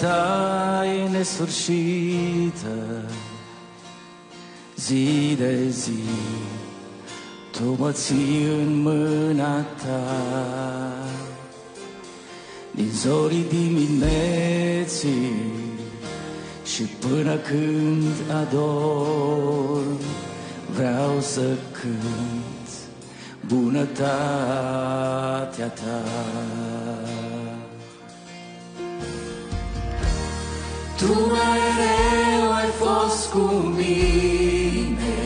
ta e nesfârșită. Zi de zi Tu mă ții în mâna ta. Din zorii dimineții Și până când ador Vreau să cânt bunătatea ta Tu mereu ai fost cu mine.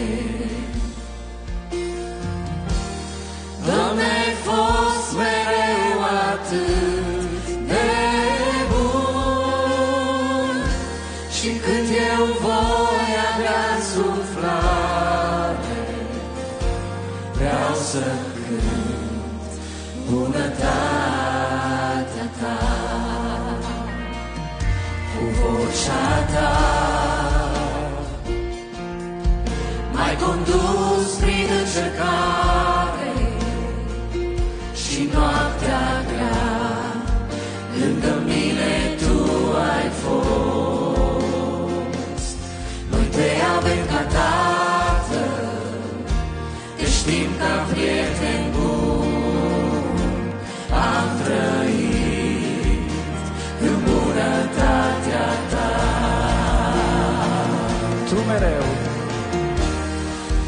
Doamne, ai fost mereu atât de bun. Și când eu voi avea suflare Vreau să cânt bunătatea vocea mereu,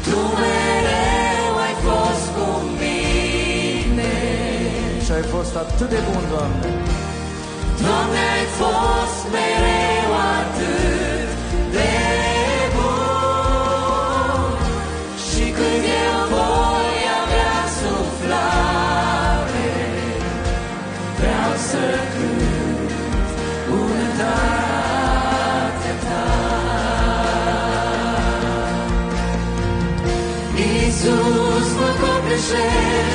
Tu mereu ai fost cu mine și ai fost atât de bun, Doamne. Doamne, ai fost mereu say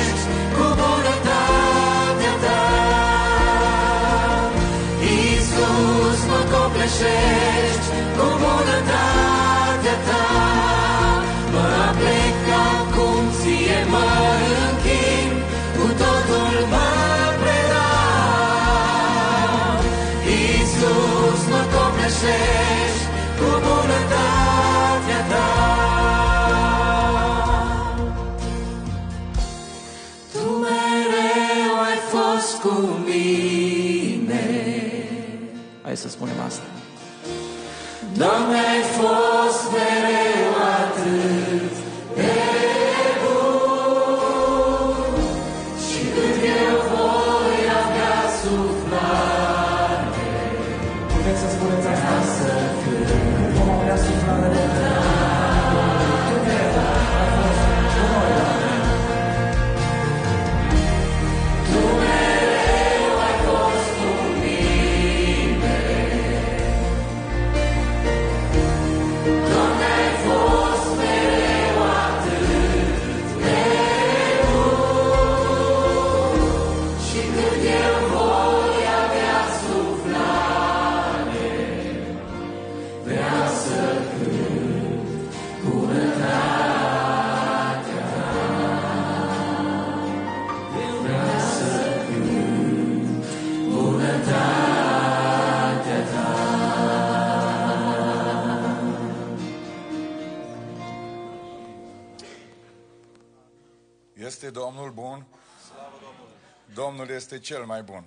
Domnul este cel mai bun.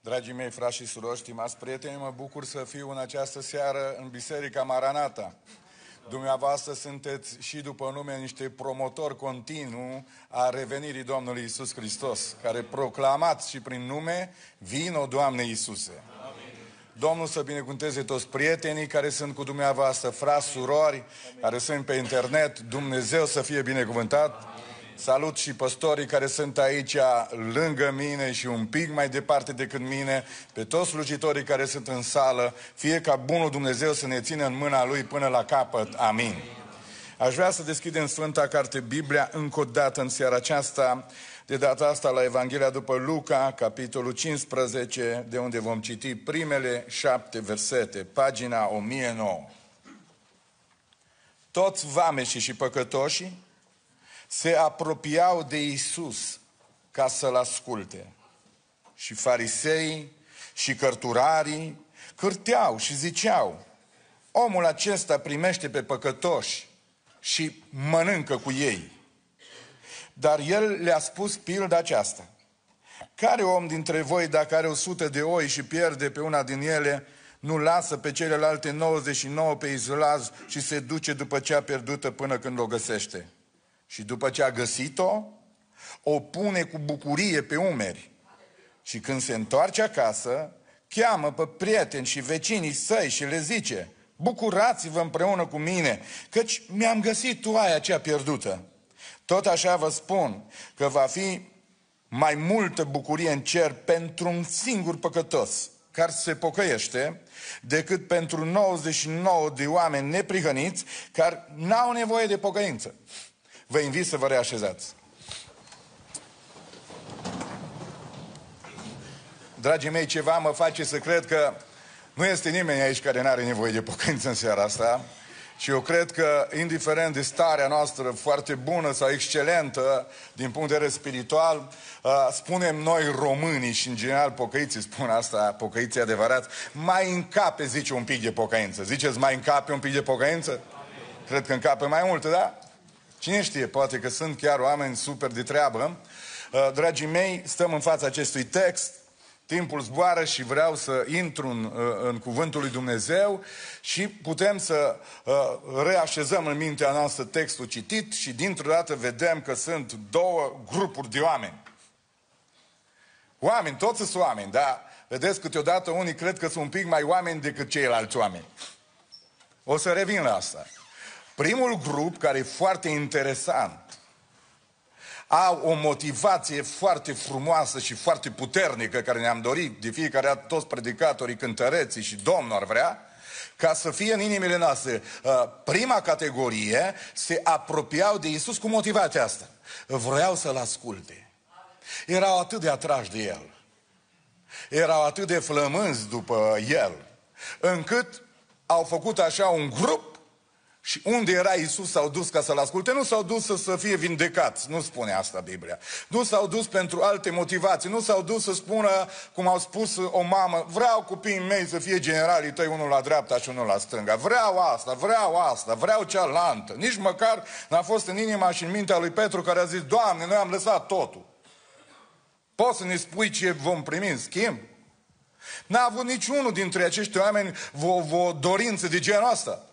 Dragii mei frați și surori, stimați prieteni, mă bucur să fiu în această seară în Biserica Maranata. Dumneavoastră sunteți și după nume niște promotori continuu a revenirii Domnului Isus Hristos, care proclamați și prin nume, vino Doamne Iisuse. Domnul să binecuvânteze toți prietenii care sunt cu dumneavoastră, frați, surori, care sunt pe internet, Dumnezeu să fie binecuvântat. Salut și păstorii care sunt aici lângă mine și un pic mai departe decât mine, pe toți slujitorii care sunt în sală, fie ca bunul Dumnezeu să ne țină în mâna Lui până la capăt. Amin. Aș vrea să deschidem Sfânta Carte Biblia încă o dată în seara aceasta, de data asta la Evanghelia după Luca, capitolul 15, de unde vom citi primele șapte versete, pagina 1009. Toți vameșii și păcătoșii se apropiau de Isus ca să-l asculte. Și farisei și cărturarii cârteau și ziceau, omul acesta primește pe păcătoși și mănâncă cu ei. Dar el le-a spus pilda aceasta. Care om dintre voi, dacă are o sută de oi și pierde pe una din ele, nu lasă pe celelalte 99 pe izolaz și se duce după cea pierdută până când o găsește? Și după ce a găsit-o, o pune cu bucurie pe umeri. Și când se întoarce acasă, cheamă pe prieteni și vecinii săi și le zice, bucurați-vă împreună cu mine, căci mi-am găsit toaia cea pierdută. Tot așa vă spun că va fi mai multă bucurie în cer pentru un singur păcătos care se pocăiește decât pentru 99 de oameni neprihăniți care n-au nevoie de pocăință. Vă invit să vă reașezați. Dragii mei, ceva mă face să cred că nu este nimeni aici care nu are nevoie de pocăință în seara asta. Și eu cred că, indiferent de starea noastră foarte bună sau excelentă din punct de vedere spiritual, uh, spunem noi românii și în general pocăiții spun asta, pocăiții adevărat, mai încape, zice, un pic de pocăință. Ziceți, mai încape un pic de pocăință? Amin. Cred că încape mai mult, da? Cine știe, poate că sunt chiar oameni super de treabă. Uh, dragii mei, stăm în fața acestui text Timpul zboară și vreau să intru în, uh, în cuvântul lui Dumnezeu și putem să uh, reașezăm în mintea noastră textul citit și dintr-o dată vedem că sunt două grupuri de oameni. Oameni, toți sunt oameni, dar vedeți câteodată unii cred că sunt un pic mai oameni decât ceilalți oameni. O să revin la asta. Primul grup care e foarte interesant au o motivație foarte frumoasă și foarte puternică care ne-am dorit de fiecare dată toți predicatorii, cântăreții și Domnul ar vrea, ca să fie în inimile noastre. Uh, prima categorie se apropiau de Isus cu motivația asta. Vreau să-L asculte. Erau atât de atrași de El. Erau atât de flămânzi după El, încât au făcut așa un grup și unde era Isus s-au dus ca să-L asculte? Nu s-au dus să, să fie vindecați, nu spune asta Biblia. Nu s-au dus pentru alte motivații, nu s-au dus să spună, cum au spus o mamă, vreau copiii mei să fie generalii tăi, unul la dreapta și unul la stânga. Vreau asta, vreau asta, vreau cealaltă. Nici măcar n-a fost în inima și în mintea lui Petru care a zis, Doamne, noi am lăsat totul. Poți să ne spui ce vom primi în schimb? N-a avut niciunul dintre acești oameni o, o dorință de genul ăsta.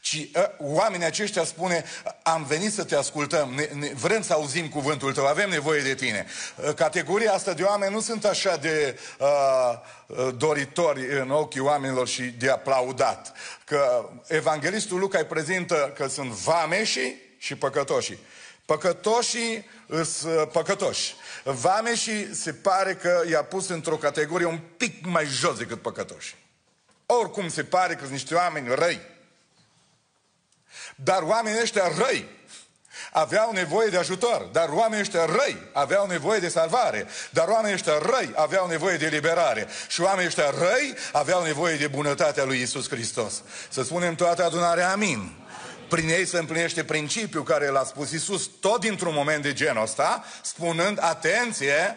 Ci uh, oamenii aceștia spune, am venit să te ascultăm, ne, ne, vrem să auzim cuvântul tău, avem nevoie de tine. Uh, categoria asta de oameni nu sunt așa de uh, doritori în ochii oamenilor și de aplaudat. Că evanghelistul Luca îi prezintă că sunt vameșii și păcătoșii. Păcătoșii sunt păcătoși. Vameșii se pare că i-a pus într-o categorie un pic mai jos decât păcătoși. Oricum se pare că sunt niște oameni răi. Dar oamenii ăștia răi aveau nevoie de ajutor, dar oamenii ăștia răi aveau nevoie de salvare, dar oamenii ăștia răi aveau nevoie de liberare și oamenii ăștia răi aveau nevoie de bunătatea lui Isus Hristos. Să spunem toată adunarea amin. Prin ei se împlinește principiul care l-a spus Isus tot dintr-un moment de genul ăsta, spunând, atenție,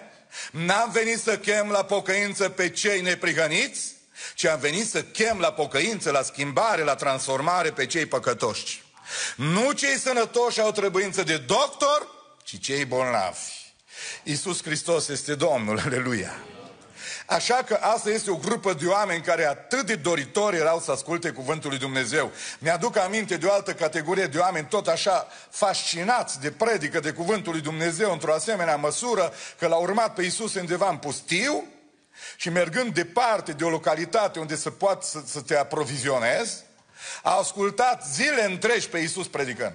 n-am venit să chem la pocăință pe cei neprihăniți, ci am venit să chem la pocăință, la schimbare, la transformare pe cei păcătoși. Nu cei sănătoși au trebuință de doctor, ci cei bolnavi. Iisus Hristos este Domnul, aleluia. Așa că asta este o grupă de oameni care atât de doritori erau să asculte cuvântul lui Dumnezeu. Mi-aduc aminte de o altă categorie de oameni tot așa fascinați de predică de cuvântul lui Dumnezeu într-o asemenea măsură că l-au urmat pe Iisus undeva în pustiu și mergând departe de o localitate unde să poată să, să te aprovizionezi, a ascultat zile întregi pe Iisus predicând.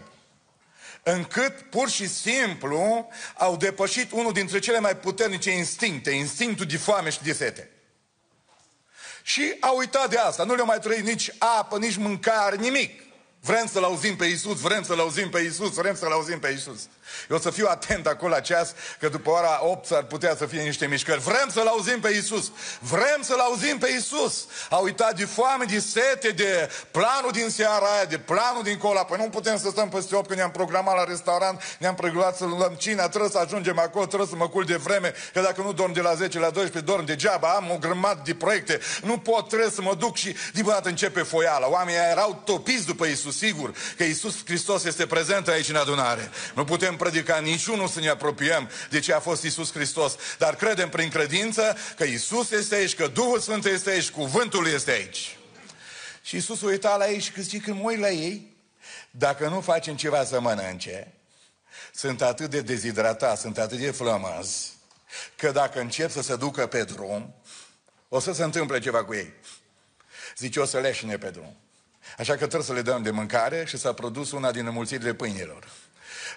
Încât, pur și simplu, au depășit unul dintre cele mai puternice instincte, instinctul de foame și de sete. Și au uitat de asta. Nu le-au mai trăit nici apă, nici mâncare, nimic. Vrem să-L auzim pe Iisus, vrem să-L auzim pe Iisus, vrem să-L auzim pe Iisus. Eu o să fiu atent acolo la ceas, că după ora 8 ar putea să fie niște mișcări. Vrem să-L auzim pe Iisus. Vrem să-L auzim pe Iisus. A uitat de foame, de sete, de planul din seara aia, de planul din cola. Păi nu putem să stăm peste 8 când ne-am programat la restaurant, ne-am pregătit să luăm cina, trebuie să ajungem acolo, trebuie să mă cul de vreme, că dacă nu dorm de la 10 la 12, dorm degeaba, am o grămadă de proiecte, nu pot, trebuie să mă duc și din dată începe foiala. Oamenii erau topiți după Iisus, sigur că Iisus Hristos este prezent aici în adunare. Nu putem predica niciunul să ne apropiem de ce a fost Isus Hristos, dar credem prin credință că Isus este aici, că Duhul Sfânt este aici, cuvântul este aici. Și Isus uita la ei și zice, când mă uit la ei, dacă nu facem ceva să mănânce, sunt atât de dezidratați, sunt atât de flămăzi, că dacă încep să se ducă pe drum, o să se întâmple ceva cu ei. Zice, o să leșine pe drum. Așa că trebuie să le dăm de mâncare și s-a produs una din înmulțirile pâinilor.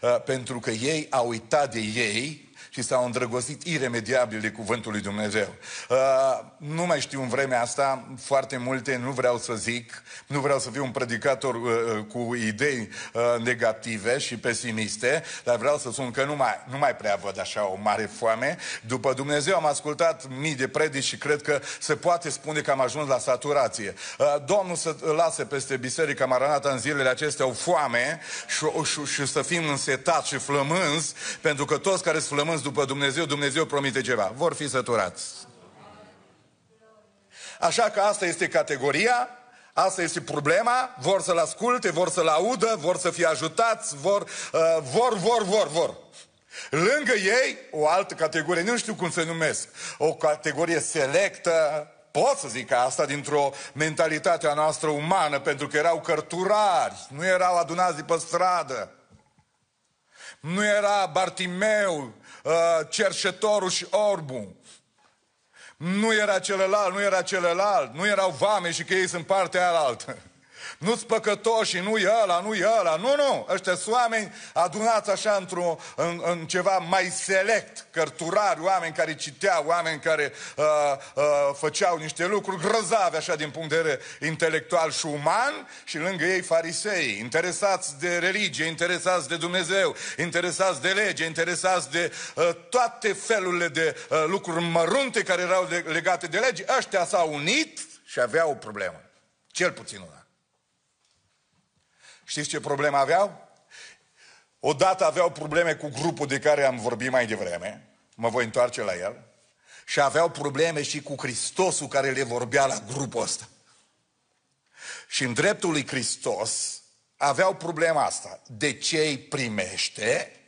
Uh, pentru că ei au uitat de ei și s-au îndrăgostit iremediabil de cuvântul lui Dumnezeu. Uh, nu mai știu în vremea asta foarte multe, nu vreau să zic, nu vreau să fiu un predicator uh, uh cu idei uh, negative și pesimiste, dar vreau să spun că nu mai, nu mai prea văd așa o mare foame. După Dumnezeu am ascultat mii de predici și cred că se poate spune că am ajuns la saturație. Uh, Domnul să lase peste Biserica Maranata în zilele acestea o foame și, și, și să fim însetați și flămânzi, pentru că toți care sunt flămânzi după Dumnezeu, Dumnezeu promite ceva. Vor fi săturați. Așa că asta este categoria, asta este problema, vor să-l asculte, vor să-l audă, vor să fie ajutați, vor, uh, vor, vor, vor, vor. Lângă ei, o altă categorie, nu știu cum se numesc, o categorie selectă, pot să zic asta dintr-o mentalitate a noastră umană, pentru că erau cărturari, nu erau adunați de pe stradă. Nu era Bartimeu, uh, cerșetorul și orbu. Nu era celălalt, nu era celălalt, nu erau vame și că ei sunt partea aia altă. Nu-ți păcătoși, nu e ăla, nu e ăla. Nu, nu, ăștia sunt oameni adunați așa într-o, în, în ceva mai select, cărturari, oameni care citeau, oameni care uh, uh, făceau niște lucruri grăzave așa din punct de vedere intelectual și uman și lângă ei farisei, interesați de religie, interesați de Dumnezeu, interesați de lege, interesați de uh, toate felurile de uh, lucruri mărunte care erau legate de lege. Ăștia s-au unit și aveau o problemă. Cel puțin una. Știți ce probleme aveau? Odată aveau probleme cu grupul de care am vorbit mai devreme, mă voi întoarce la el, și aveau probleme și cu Hristosul care le vorbea la grupul ăsta. Și în dreptul lui Hristos aveau problema asta. De ce îi primește?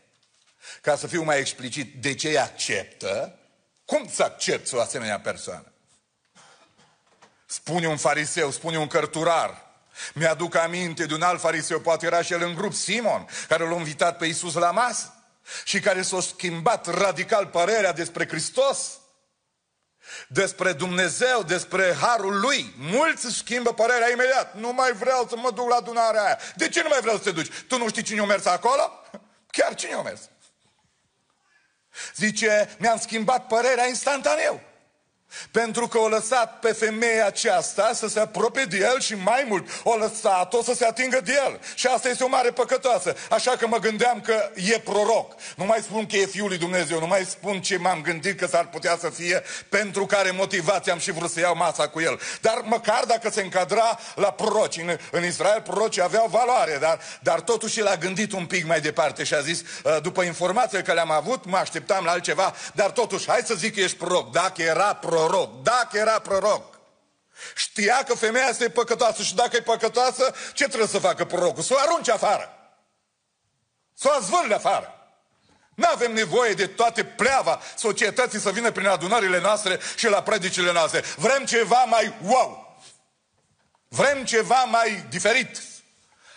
Ca să fiu mai explicit, de ce îi acceptă? Cum să accepti o asemenea persoană? Spune un fariseu, spune un cărturar, mi-aduc aminte de un alt fariseu, poate era și el în grup, Simon, care l-a invitat pe Iisus la masă și care s-a schimbat radical părerea despre Hristos, despre Dumnezeu, despre Harul Lui. Mulți își schimbă părerea imediat. Nu mai vreau să mă duc la adunarea aia. De ce nu mai vreau să te duci? Tu nu știi cine a mers acolo? Chiar cine a mers? Zice, mi-am schimbat părerea instantaneu. Pentru că o lăsat pe femeia aceasta să se apropie de el și mai mult o lăsat-o să se atingă de el. Și asta este o mare păcătoasă. Așa că mă gândeam că e proroc. Nu mai spun că e Fiul lui Dumnezeu, nu mai spun ce m-am gândit că s-ar putea să fie, pentru care motivație am și vrut să iau masa cu el. Dar măcar dacă se încadra la proroci. În, în Israel prorocii aveau valoare, dar, dar totuși el a gândit un pic mai departe și a zis, ă, după informațiile că le-am avut, mă așteptam la altceva, dar totuși, hai să zic că ești proroc. Dacă era proroc, proroc, dacă era proroc, știa că femeia asta e păcătoasă și dacă e păcătoasă, ce trebuie să facă prorocul? Să o arunce afară. Să o zvârle afară. Nu avem nevoie de toate pleava societății să vină prin adunările noastre și la predicile noastre. Vrem ceva mai wow. Vrem ceva mai diferit.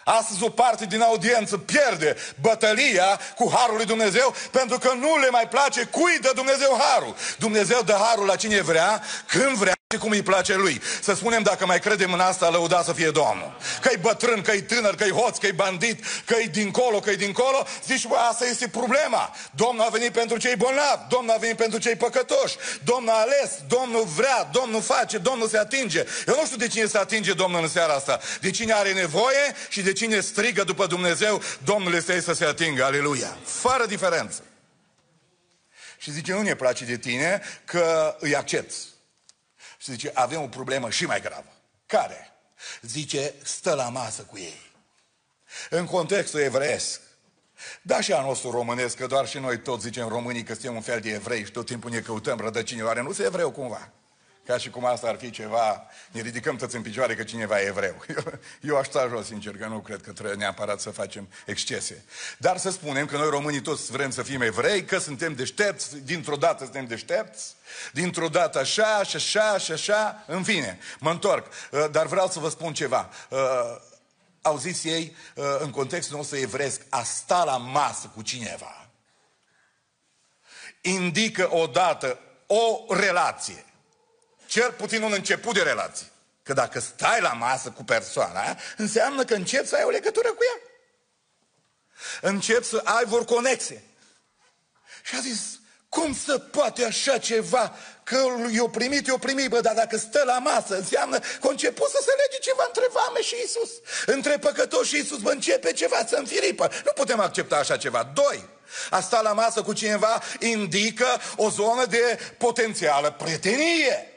Astăzi o parte din audiență pierde bătălia cu Harul lui Dumnezeu pentru că nu le mai place cui dă Dumnezeu Harul. Dumnezeu dă Harul la cine vrea, când vrea cum îi place lui. Să spunem dacă mai credem în asta, lăuda să fie Domnul. Că-i bătrân, că-i tânăr, că-i hoț, că-i bandit, că-i dincolo, că-i dincolo, zici, bă, asta este problema. Domnul a venit pentru cei bolnavi, Domnul a venit pentru cei păcătoși, Domnul a ales, Domnul vrea, Domnul face, Domnul se atinge. Eu nu știu de cine se atinge Domnul în seara asta. De cine are nevoie și de cine strigă după Dumnezeu, Domnul este să se atingă. Aleluia. Fără diferență. Și zice, nu ne place de tine că îi accepti. Și zice, avem o problemă și mai gravă. Care? Zice, stă la masă cu ei. În contextul evreiesc, da și a nostru românesc, că doar și noi toți zicem românii că suntem un fel de evrei și tot timpul ne căutăm rădăcini. Oare nu se evreu cumva? Ca și cum asta ar fi ceva, ne ridicăm toți în picioare că cineva e evreu. Eu, eu aș sta jos, sincer, că nu cred că trebuie neapărat să facem excese. Dar să spunem că noi românii toți vrem să fim evrei, că suntem deștepți, dintr-o dată suntem deștepți, dintr-o dată așa, și așa, și așa, în fine, mă întorc. Uh, dar vreau să vă spun ceva. Uh, au zis ei, uh, în contextul nostru evresc, a sta la masă cu cineva indică odată o relație cel puțin un început de relație. Că dacă stai la masă cu persoana înseamnă că începi să ai o legătură cu ea. Începi să ai vor conexe. Și a zis, cum să poate așa ceva? Că i-o primit, i-o primit, bă, dar dacă stă la masă, înseamnă că a început să se lege ceva între vame și Isus. Între păcătoși și Isus, bă, începe ceva să înfiripă. Nu putem accepta așa ceva. Doi, a sta la masă cu cineva indică o zonă de potențială prietenie.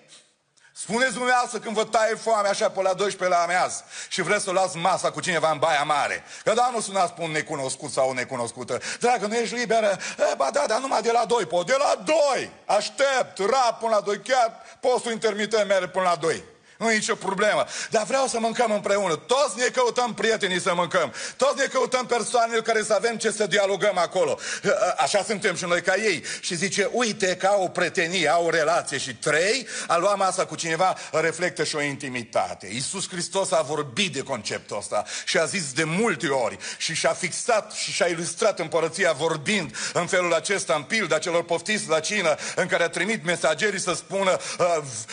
Spuneți dumneavoastră când vă taie foame așa pe la 12 la ameaz și vreți să luați masa cu cineva în baia mare. Că da, nu sunați pe un necunoscut sau o necunoscută. Dragă, nu ești liberă? E, ba da, dar numai de la 2 po. De la 2! Aștept, rap până la 2. Chiar postul intermitent merge până la 2. Nu e nicio problemă. Dar vreau să mâncăm împreună. Toți ne căutăm prietenii să mâncăm. Toți ne căutăm persoanele care să avem ce să dialogăm acolo. Așa suntem și noi ca ei. Și zice, uite că au o prietenie, au o relație. Și trei, a lua masa cu cineva reflectă și o intimitate. Iisus Hristos a vorbit de conceptul ăsta și a zis de multe ori și și-a fixat și și-a ilustrat împărăția vorbind în felul acesta, în pilda celor poftiți la cină, în care a trimit mesagerii să spună uh,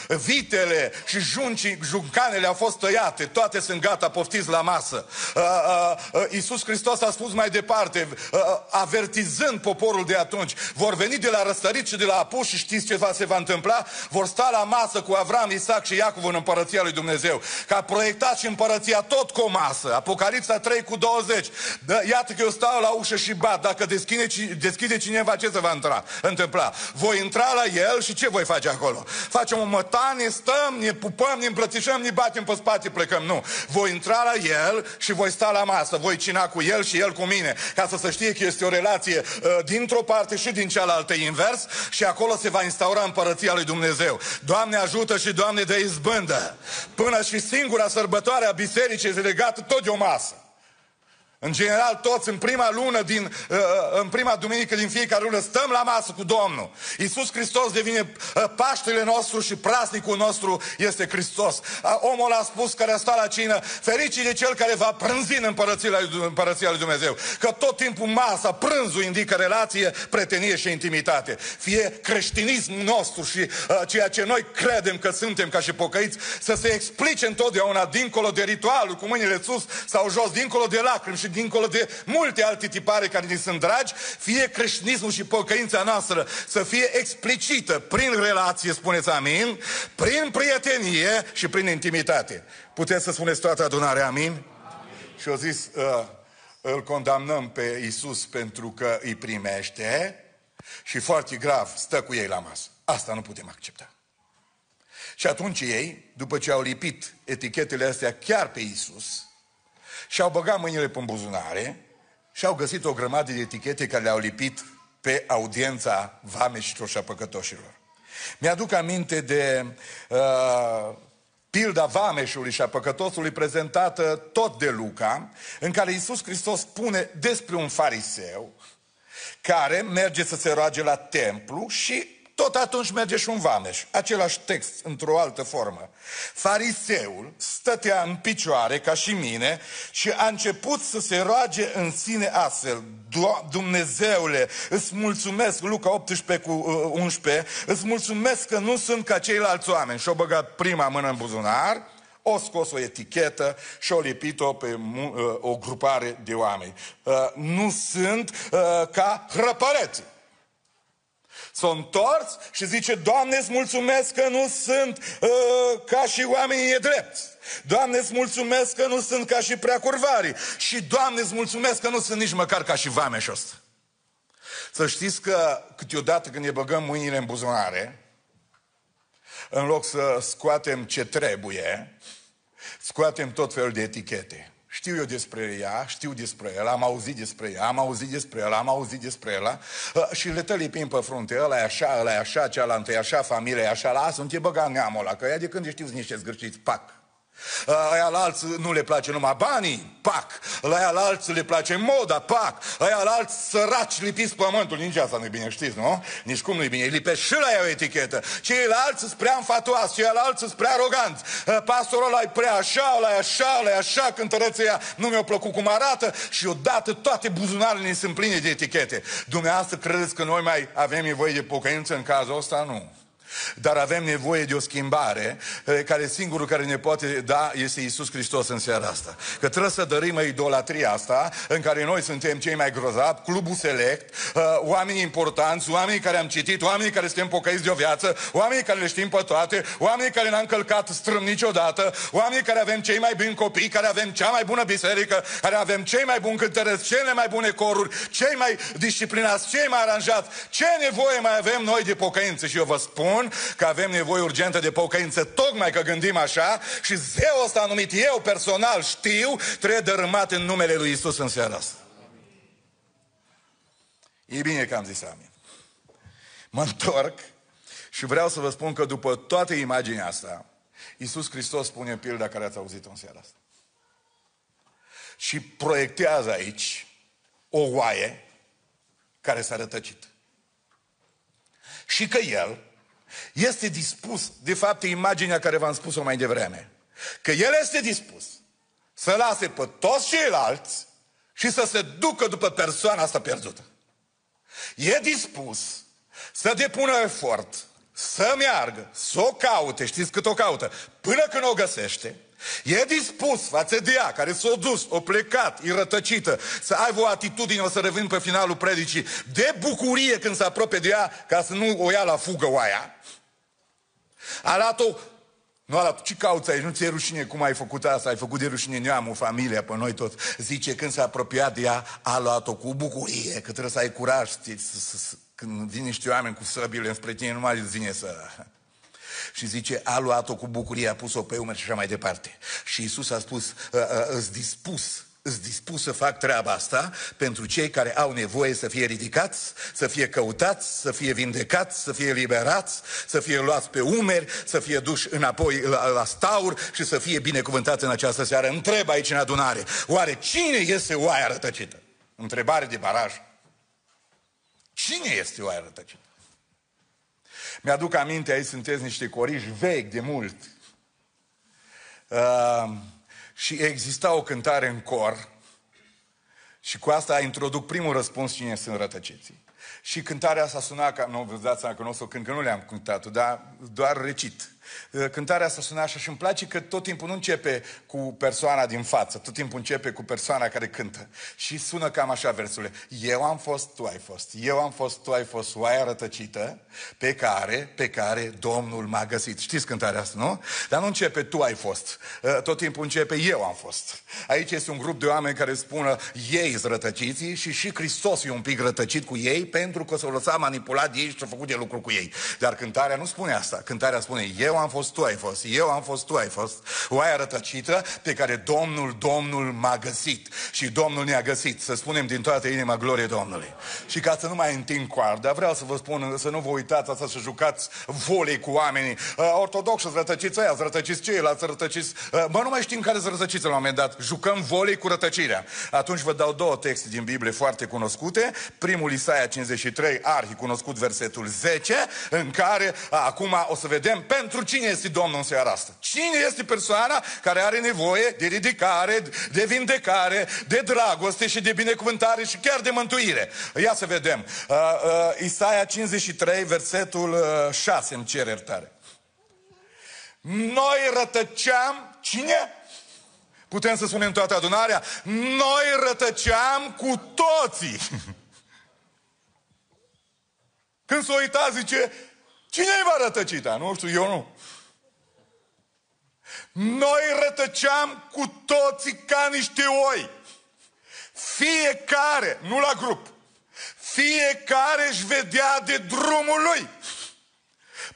vitele și jun juncii, juncanele au fost tăiate, toate sunt gata, poftiți la masă. Uh, uh, uh, Iisus Hristos a spus mai departe, uh, uh, avertizând poporul de atunci, vor veni de la răsărit și de la apus și știți ce va, se va întâmpla? Vor sta la masă cu Avram, Isaac și Iacov în împărăția lui Dumnezeu. Ca proiectat și împărăția tot cu o masă. Apocalipsa 3 cu 20. Da, iată că eu stau la ușă și bat. Dacă deschide, deschide cineva, ce se va intra, întâmpla? Voi intra la el și ce voi face acolo? Facem o mătanie, stăm, ne pupăm, ne îmbrățișăm, ne batem pe spate, plecăm. Nu. Voi intra la el și voi sta la masă. Voi cina cu el și el cu mine. Ca să se știe că este o relație uh, dintr-o parte și din cealaltă invers și acolo se va instaura împărăția lui Dumnezeu. Doamne ajută și Doamne de izbândă. Până și singura sărbătoare a bisericii este legată tot de o masă. În general, toți în prima lună, din, uh, uh, în prima duminică din fiecare lună, stăm la masă cu Domnul. Iisus Hristos devine uh, Paștele nostru și prasnicul nostru este Hristos. Omul a spus care a stat la cină, fericit de cel care va prânzi în împărăția lui, împărăția lui Dumnezeu. Că tot timpul masa, prânzul indică relație, pretenie și intimitate. Fie creștinismul nostru și uh, ceea ce noi credem că suntem ca și pocăiți, să se explice întotdeauna dincolo de ritualul, cu mâinile sus sau jos, dincolo de lacrimi și dincolo de multe alte tipare care ni sunt dragi, fie creștinismul și pocăința noastră să fie explicită prin relație, spuneți amin, prin prietenie și prin intimitate. Puteți să spuneți toată adunarea amin? amin. Și au zis, uh, îl condamnăm pe Isus pentru că îi primește și foarte grav stă cu ei la masă. Asta nu putem accepta. Și atunci ei, după ce au lipit etichetele astea chiar pe Isus, și-au băgat mâinile pe buzunare și au găsit o grămadă de etichete care le-au lipit pe audiența vameșilor și a păcătoșilor. Mi-aduc aminte de uh, pilda vameșului și a păcătosului prezentată tot de Luca, în care Iisus Hristos spune despre un fariseu care merge să se roage la templu și tot atunci merge și un vameș, același text într-o altă formă. Fariseul stătea în picioare ca și mine și a început să se roage în sine astfel. Dumnezeule, îți mulțumesc, Luca 18 cu 11, uh, îți mulțumesc că nu sunt ca ceilalți oameni. Și-o băgat prima mână în buzunar, o scos o etichetă și o lipit-o pe uh, o grupare de oameni. Uh, nu sunt ca hrăpăreți. S-a întors și zice, Doamne, îți mulțumesc că nu sunt uh, ca și oamenii e drept. Doamne, îți mulțumesc că nu sunt ca și preacurvarii. Și Doamne, îți mulțumesc că nu sunt nici măcar ca și vameșul ăsta. Să știți că câteodată când ne băgăm mâinile în buzunare, în loc să scoatem ce trebuie, scoatem tot felul de etichete. Știu eu despre ea, știu despre el, am auzit despre ea, am auzit despre el, am auzit despre ea uh, și le tălipim pe frunte, ăla e așa, ăla e așa, cealaltă e așa, familia e așa, lasă, nu te băga neamul ăla, că ea de când știți niște zgârciți, pac. Aia la alții nu le place numai banii, pac. La aia la alții le place moda, pac. Aia la alții săraci lipiți pământul. Nici asta nu-i bine, știți, nu? Nici cum nu-i bine. Lipești și la ea o etichetă. Ceilalți sunt prea înfatuați, ceilalți sunt prea aroganți. Pastorul ăla e prea așa, ăla e așa, ăla e așa, cântărețea ea nu mi-a plăcut cum arată și odată toate buzunarele ne sunt pline de etichete. Dumneavoastră credeți că noi mai avem nevoie de pocăință în cazul ăsta? Nu. Dar avem nevoie de o schimbare eh, care singurul care ne poate da este Isus Hristos în seara asta. Că trebuie să dărim idolatria asta în care noi suntem cei mai grozavi, clubul select, eh, oameni importanți, oameni care am citit, oameni care suntem pocăiți de o viață, oameni care le știm pe toate, oameni care n-am călcat strâm niciodată, oameni care avem cei mai buni copii, care avem cea mai bună biserică, care avem cei mai buni cântăreți, cele mai bune coruri, cei mai disciplinați, cei mai aranjați. Ce nevoie mai avem noi de pocăință? Și eu vă spun spun că avem nevoie urgentă de pocăință, tocmai că gândim așa și zeul ăsta numit eu personal știu, trebuie dărâmat în numele lui Isus în seara asta. E bine că am zis amin. Mă întorc și vreau să vă spun că după toată imaginea asta, Iisus Hristos spune pilda care ați auzit-o în seara asta. Și proiectează aici o oaie care s-a rătăcit. Și că El este dispus, de fapt e imaginea care v-am spus-o mai devreme, că el este dispus să lase pe toți ceilalți și să se ducă după persoana asta pierdută. E dispus să depună efort, să meargă, să o caute, știți cât o caută, până când o găsește, E dispus față de ea, care s-a dus, o plecat, e rătăcită, să aibă o atitudine, o să revin pe finalul predicii, de bucurie când se apropie de ea, ca să nu o ia la fugă oaia. A luat-o nu ala, ce cauți aici? Nu ți-e rușine cum ai făcut asta? Ai făcut de rușine neamul, familia, pe noi tot. Zice, când s-a apropiat de ea, a luat-o cu bucurie, că trebuie să ai curaj. Când vin niște oameni cu săbile înspre tine, nu mai zine să... Și zice, a luat-o cu bucurie, a pus-o pe umeri și așa mai departe. Și Isus a spus, îți dispus îți dispus să fac treaba asta pentru cei care au nevoie să fie ridicați, să fie căutați, să fie vindecați, să fie liberați, să fie luați pe umeri, să fie duși înapoi la, la staur și să fie binecuvântați în această seară. Întreb aici în adunare, oare cine este oaia rătăcită? Întrebare de baraj. Cine este oaia rătăcită? Mi-aduc aminte, aici sunteți niște coriși vechi de mult. Uh, și exista o cântare în cor și cu asta introduc primul răspuns cine sunt rătăciții. Și cântarea asta suna ca, nu vă dați seama că nu o să cânt, că nu le-am cântat dar doar recit. Uh, cântarea asta suna așa și îmi place că tot timpul nu începe cu persoana din față, tot timpul începe cu persoana care cântă. Și sună cam așa versurile. Eu am fost, tu ai fost. Eu am fost, tu ai fost oaia rătăcită pe care, pe care Domnul m-a găsit. Știți cântarea asta, nu? Dar nu începe tu ai fost. Uh, tot timpul începe eu am fost. Aici este un grup de oameni care spună ei sunt rătăciții și și Hristos e un pic rătăcit cu ei pentru că s-au lăsat manipulat de ei și s-au făcut de lucru cu ei. Dar cântarea nu spune asta. Cântarea spune eu am fost, tu ai fost, eu am fost, tu ai fost. Oaia rătăcită pe care Domnul, Domnul m-a găsit. Și Domnul ne-a găsit. Să spunem din toată inima glorie Domnului. Și ca să nu mai întind coarda, vreau să vă spun, să nu vă uitați asta să jucați volei cu oamenii. Uh, ortodoxi, rătăciți aia, rătăciți ceilalți, rătăciți... Uh, bă, nu mai știm care sunt rătăciți la un moment dat. Jucăm volei cu rătăcirea. Atunci vă dau două texte din Biblie foarte cunoscute. Primul Isaia 53, arhi cunoscut versetul 10, în care acum o să vedem pentru cine este Domnul în seara asta. Cine este persoana care are nevoie de ridicare, de vindecare, de dragoste și de binecuvântare și chiar de mântuire. Ia să vedem. Uh, uh, Isaia 53, versetul uh, 6 îmi cer iertare. Noi rătăceam, cine? Putem să spunem toată adunarea? Noi rătăceam cu toții. Când s-o uita, zice, cine va rătăcita? Nu știu, eu nu. Noi rătăceam cu toții ca niște oi. Fiecare, nu la grup, fiecare își vedea de drumul lui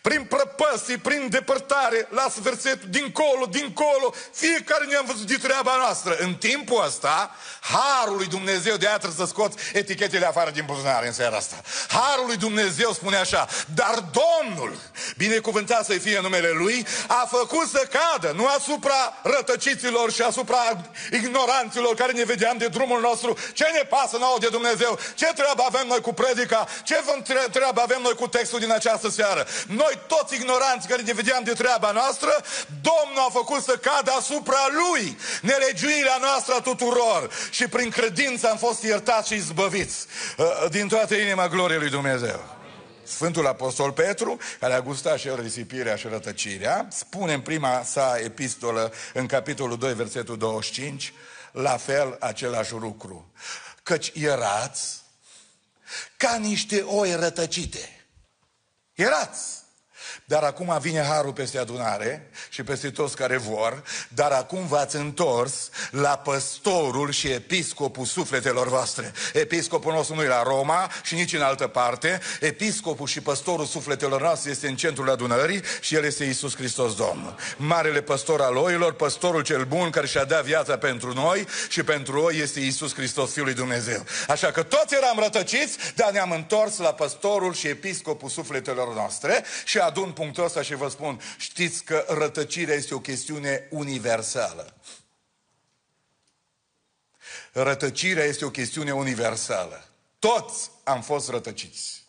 prin prăpăstii, prin depărtare, las versetul dincolo, dincolo, fiecare ne-am văzut de treaba noastră. În timpul ăsta, Harul lui Dumnezeu, de aia trebuie să scoți etichetele afară din buzunare în seara asta. Harul lui Dumnezeu spune așa, dar Domnul, binecuvântat să fie numele Lui, a făcut să cadă, nu asupra rătăciților și asupra ignoranților care ne vedeam de drumul nostru, ce ne pasă nouă de Dumnezeu, ce treabă avem noi cu predica, ce treabă avem noi cu textul din această seară. Noi toți ignoranți care ne vedeam de treaba noastră, Domnul a făcut să cadă asupra Lui nelegiuirea noastră a tuturor și prin credință am fost iertați și izbăviți uh, din toată inima gloriei lui Dumnezeu. Sfântul Apostol Petru, care a gustat și el risipirea și rătăcirea, spune în prima sa epistolă, în capitolul 2, versetul 25, la fel același lucru. Căci erați ca niște oi rătăcite. Erați dar acum vine harul peste adunare și peste toți care vor, dar acum v-ați întors la păstorul și episcopul sufletelor voastre. Episcopul nostru nu e la Roma și nici în altă parte. Episcopul și păstorul sufletelor noastre este în centrul adunării și el este Isus Hristos Domnul. Marele păstor al oilor, păstorul cel bun care și-a dat viața pentru noi și pentru oi este Isus Hristos, Fiul lui Dumnezeu. Așa că toți eram rătăciți, dar ne-am întors la păstorul și episcopul sufletelor noastre și adun punctul ăsta și vă spun, știți că rătăcirea este o chestiune universală. Rătăcirea este o chestiune universală. Toți am fost rătăciți.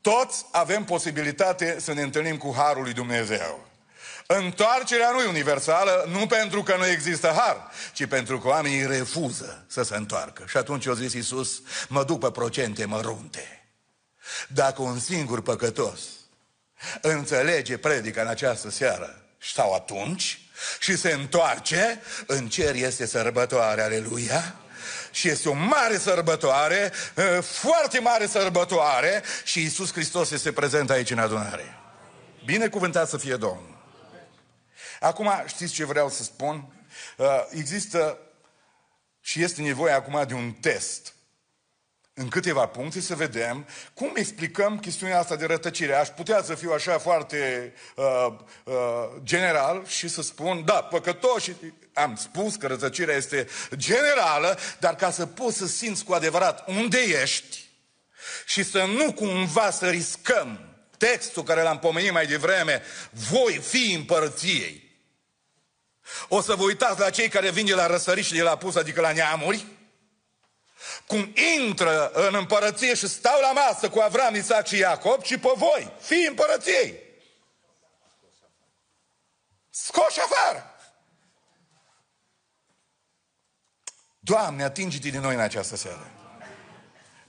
Toți avem posibilitate să ne întâlnim cu Harul lui Dumnezeu. Întoarcerea nu e universală, nu pentru că nu există har, ci pentru că oamenii refuză să se întoarcă. Și atunci o zis Iisus, mă duc pe procente mărunte. Dacă un singur păcătos înțelege predica în această seară sau atunci și se întoarce, în cer este sărbătoare, aleluia, și este o mare sărbătoare, foarte mare sărbătoare și Iisus Hristos este prezent aici în adunare. Binecuvântat să fie Domnul. Acum, știți ce vreau să spun? Există și este nevoie acum de un test în câteva puncte să vedem cum explicăm chestiunea asta de rătăcire. Aș putea să fiu așa foarte uh, uh, general și să spun, da, păcătoși, am spus că rătăcirea este generală, dar ca să poți să simți cu adevărat unde ești și să nu cumva să riscăm textul care l-am pomenit mai devreme, voi fi împărăției. O să vă uitați la cei care vin de la răsărit și de la pus, adică la neamuri, cum intră în împărăție și stau la masă cu Avram, Isaac și Iacob, ci pe voi, fii împărăției. Scoși afară! Doamne, atinge-te din noi în această seară.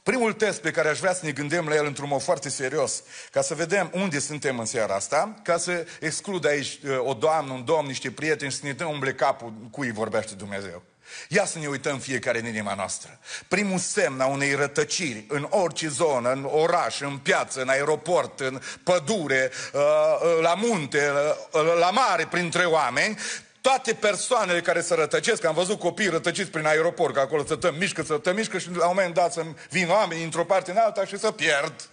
Primul test pe care aș vrea să ne gândim la el într-un mod foarte serios, ca să vedem unde suntem în seara asta, ca să exclud aici uh, o doamnă, un domn, niște prieteni, să ne dăm umble capul cui vorbește Dumnezeu. Ia să ne uităm fiecare în inima noastră. Primul semn a unei rătăciri în orice zonă, în oraș, în piață, în aeroport, în pădure, uh, uh, la munte, uh, la mare, printre oameni, toate persoanele care se rătăcesc, am văzut copii rătăciți prin aeroport, că acolo să tăm mișcă, să tăm mișcă și la un moment dat să vin oameni într-o parte în alta și să pierd.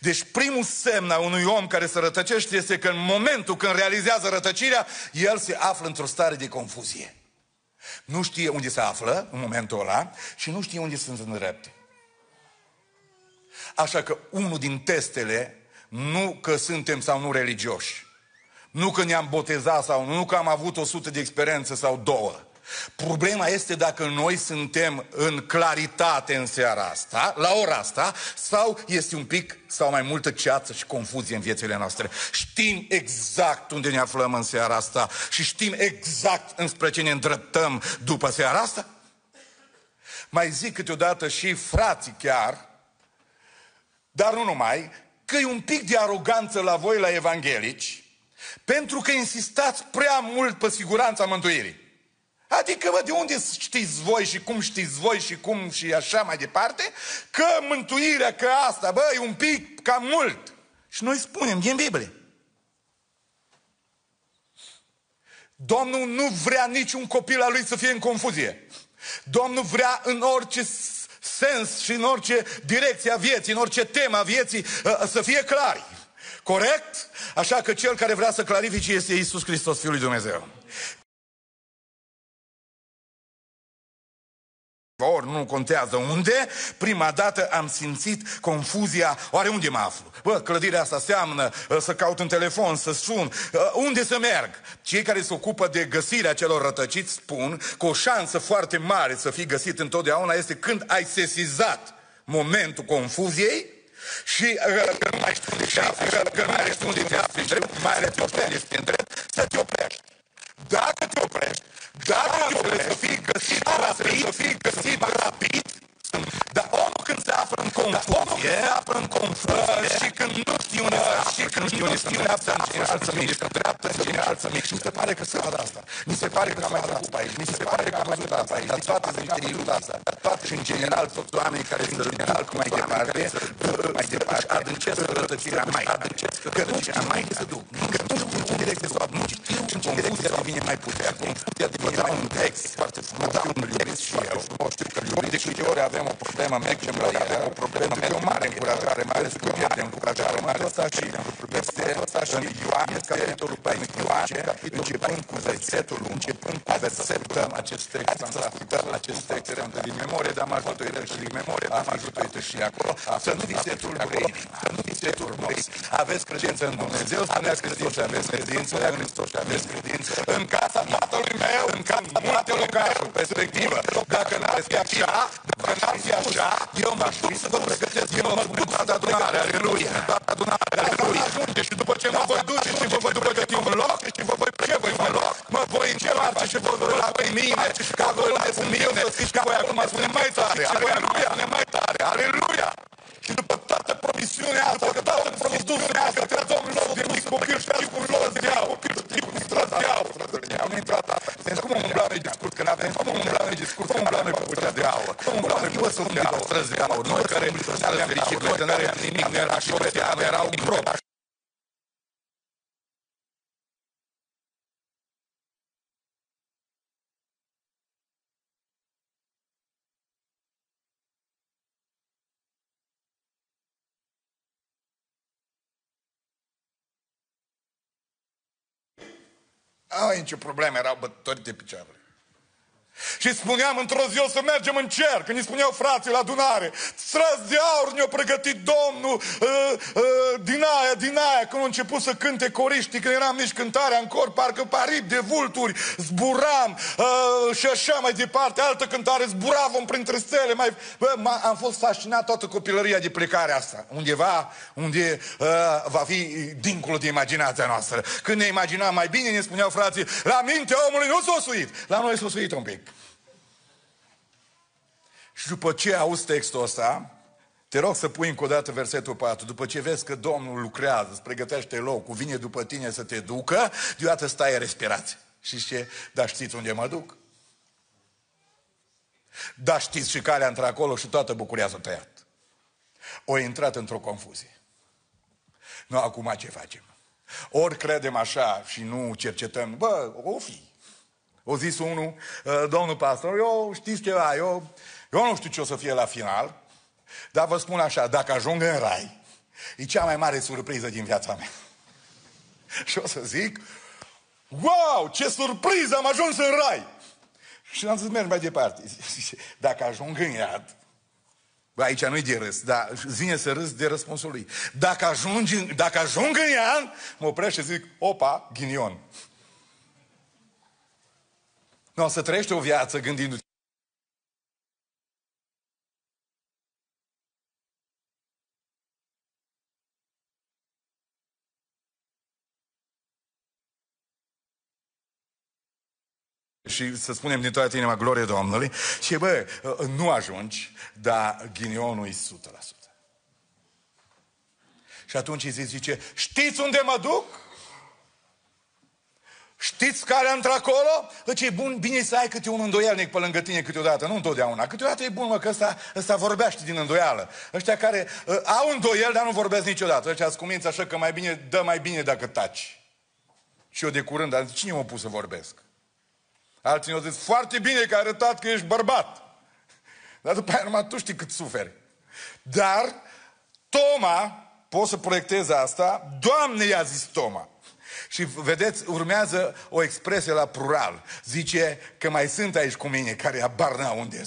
Deci primul semn a unui om care se rătăcește este că în momentul când realizează rătăcirea, el se află într-o stare de confuzie. Nu știe unde se află în momentul ăla și nu știe unde sunt îndrepte. Așa că unul din testele, nu că suntem sau nu religioși, nu că ne-am botezat sau nu, nu că am avut o sută de experiență sau două, Problema este dacă noi suntem în claritate în seara asta, la ora asta, sau este un pic sau mai multă ceață și confuzie în viețile noastre. Știm exact unde ne aflăm în seara asta și știm exact înspre ce ne îndreptăm după seara asta? Mai zic câteodată și frații chiar, dar nu numai, că e un pic de aroganță la voi, la evanghelici, pentru că insistați prea mult pe siguranța mântuirii. Adică, bă, de unde știți voi și cum știți voi și cum și așa mai departe, că mântuirea, că asta, bă, e un pic cam mult. Și noi spunem, din Biblie. Domnul nu vrea niciun copil al lui să fie în confuzie. Domnul vrea în orice sens și în orice direcție a vieții, în orice temă a vieții ă, să fie clari. Corect? Așa că cel care vrea să clarifice este Isus Hristos, Fiul lui Dumnezeu. Ori nu contează unde, prima dată am simțit confuzia, oare unde mă aflu? Bă, clădirea asta seamnă ă, să caut în telefon, să sun, ă, unde să merg? Cei care se ocupă de găsirea celor rătăciți spun că o șansă foarte mare să fii găsit întotdeauna este când ai sesizat momentul confuziei și ă, că nu mai știu unde te afli, că nu mai știu unde te afli, mai ales te oprești, să te oprești. Dacă te oprești, dacă te oprești, să fii găsit rapid, să fii găsit rapid, dar omul când se află în confuzie, se află în confuzie și când nu știu unde și când nu știu dreapta, cine alță mic, că dreapta, cine alță mic. Și mi se pare că se vadă asta. Mi se pare că am mai trecut aici. Mi se pare că am mai văzut asta aici. Dar toate ziceriile asta. Toate și în general toți oamenii care sunt în general cu mai departe, mai departe, adâncesc rătăcirea mai, adâncesc rătăcirea mai se duc. Că nu știu în direcție sau nu știu în ce direcție devine mai puternic. Confuzia devine mai un text foarte frumos. Îl iubesc și eu. Știu că iubesc. De câte ori avem o problemă, mergem la ea, o problemă, mergem o mare încurajare, mai ales că pierdem încurajare, mare asta și este asta și Ioan, capitolul 14, Ioan, începând cu versetul, începând cu versetul, acest text, am să ascultăm acest text, am din memorie, dar am ajută uite și din memorie, am ajută uite și acolo, să nu vi se tulbure să nu vi se tulbure Aveți credință în Dumnezeu, spuneați credință, aveți credință în Hristos, aveți credință în casa tatălui meu, în casa multe locașuri, perspectivă. Dacă n-ați fi așa, dacă n-ar fi așa, eu m-aș duc să vă pregătesc, eu mă duc la adunare, aleluia, la adunare, aleluia. Ajunge și după ce mă voi duce și vă voi pregăti un loc și vă voi ce voi mă loc, mă voi încerca și vă voi la pe mine, ca voi unde sunt eu, să fiți ca voi acum spune mai tare, aleluia, mai tare, aleluia. Și după toată promisiunea asta, că toată promisiunea asta, că Domnul nostru de mic copil știu cum lor de iau, copil știu cum străzi de iau, străzi de iau, nu intră asta. Deci cum umblam noi discurs, că n-avem, cum umblam noi discurs, cum umblam noi cu putea de aur, cum umblam noi cu sunt de aur, străzi de aur, noi care ne-am fericit, noi că n-aveam nimic, nu era și o nu era un grob, Ai nicio problemă, erau bătători de picioare. Și spuneam într-o zi o să mergem în cer, când îi spuneau frații la adunare, străzi de aur ne-a pregătit Domnul, uh, uh, din aia, din aia, când au început să cânte coriștii, când eram nici cântarea în cor, parcă parip de vulturi, zburam uh, și așa mai departe, altă cântare, zburavam printre stele, mai, bă, am fost fascinat toată copilăria de plecare asta, undeva unde uh, va fi dincolo de imaginația noastră. Când ne imaginam mai bine, ne spuneau frații, la mintea omului nu s-a suit, la noi s-a suit un pic. Și după ce auzi textul ăsta, te rog să pui încă o dată versetul 4. După ce vezi că Domnul lucrează, îți pregătește locul, vine după tine să te ducă, deodată stai respirație. Și ce? Dar știți unde mă duc? Da, știți și calea într-acolo și toată bucuria s-a tăiat. O intrat într-o confuzie. Nu, acum ce facem? Ori credem așa și nu cercetăm, bă, o fi. O zis unul, domnul pastor, eu știți ceva, eu eu nu știu ce o să fie la final, dar vă spun așa, dacă ajung în rai, e cea mai mare surpriză din viața mea. Și o să zic, wow, ce surpriză, am ajuns în rai! Și am zis, merg mai departe. Dacă ajung în iad, Bă, aici nu-i de râs, dar vine să râs de răspunsul lui. Dacă ajung, dacă ajung în iad, mă opresc și zic, opa, ghinion. Nu o să trăiești o viață gândindu-te și să spunem din toată inima glorie Domnului și bă, nu ajungi, dar ghinionul e 100%. Și atunci îi zice, știți unde mă duc? Știți care într-acolo? Deci e bun, bine să ai câte un îndoielnic pe lângă tine câteodată, nu întotdeauna. Câteodată e bun, mă, că ăsta, ăsta vorbește din îndoială. Ăștia care uh, au îndoiel, dar nu vorbesc niciodată. Ăștia sunt așa că mai bine, dă mai bine dacă taci. Și eu de curând, dar cine m-a pus să vorbesc? Alții au zis, foarte bine că ai arătat că ești bărbat. Dar după aia numai tu știi cât suferi. Dar Toma, pot să proiectez asta, Doamne i-a zis Toma. Și vedeți, urmează o expresie la plural. Zice că mai sunt aici cu mine care abar n unde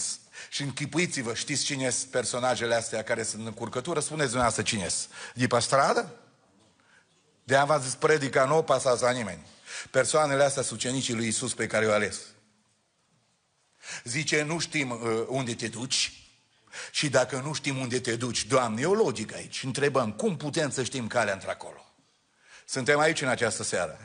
Și închipuiți-vă, știți cine sunt personajele astea care sunt în curcătură? Spuneți dumneavoastră cine sunt. De pe stradă? De-aia v-am zis, predica nu o pasați la nimeni. Persoanele astea sunt ucenicii lui Isus pe care i-au ales. Zice, nu știm uh, unde te duci, și dacă nu știm unde te duci, Doamne, e o logică aici. Întrebăm, cum putem să știm calea într-acolo? Suntem aici în această seară.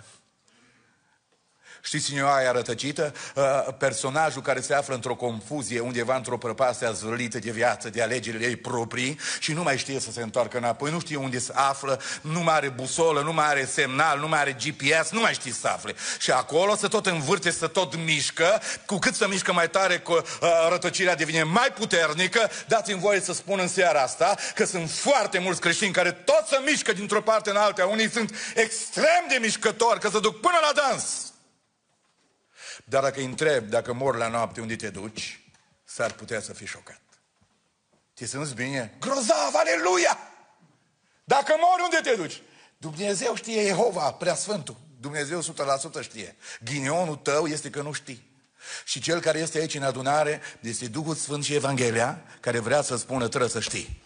Știți cine o aia rătăcită? Uh, personajul care se află într-o confuzie, undeva într-o prăpastie azvârlită de viață, de alegerile ei proprii și nu mai știe să se întoarcă înapoi, nu știe unde se află, nu mai are busolă, nu mai are semnal, nu mai are GPS, nu mai știe să afle. Și acolo se tot învârte, se tot mișcă, cu cât se mișcă mai tare, cu, uh, rătăcirea devine mai puternică. Dați-mi voie să spun în seara asta că sunt foarte mulți creștini care tot se mișcă dintr-o parte în alta. Unii sunt extrem de mișcători, că se duc până la dans. Dar dacă îi întreb, dacă mor la noapte, unde te duci, s-ar putea să fii șocat. Te simți bine? Grozav, aleluia! Dacă mori, unde te duci? Dumnezeu știe Jehova, prea sfântul. Dumnezeu 100% știe. Ghinionul tău este că nu știi. Și cel care este aici în adunare este Duhul Sfânt și Evanghelia, care vrea să spună, trebuie să știi.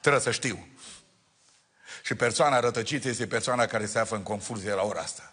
Trebuie să știu. Și persoana rătăcită este persoana care se află în confuzie la ora asta.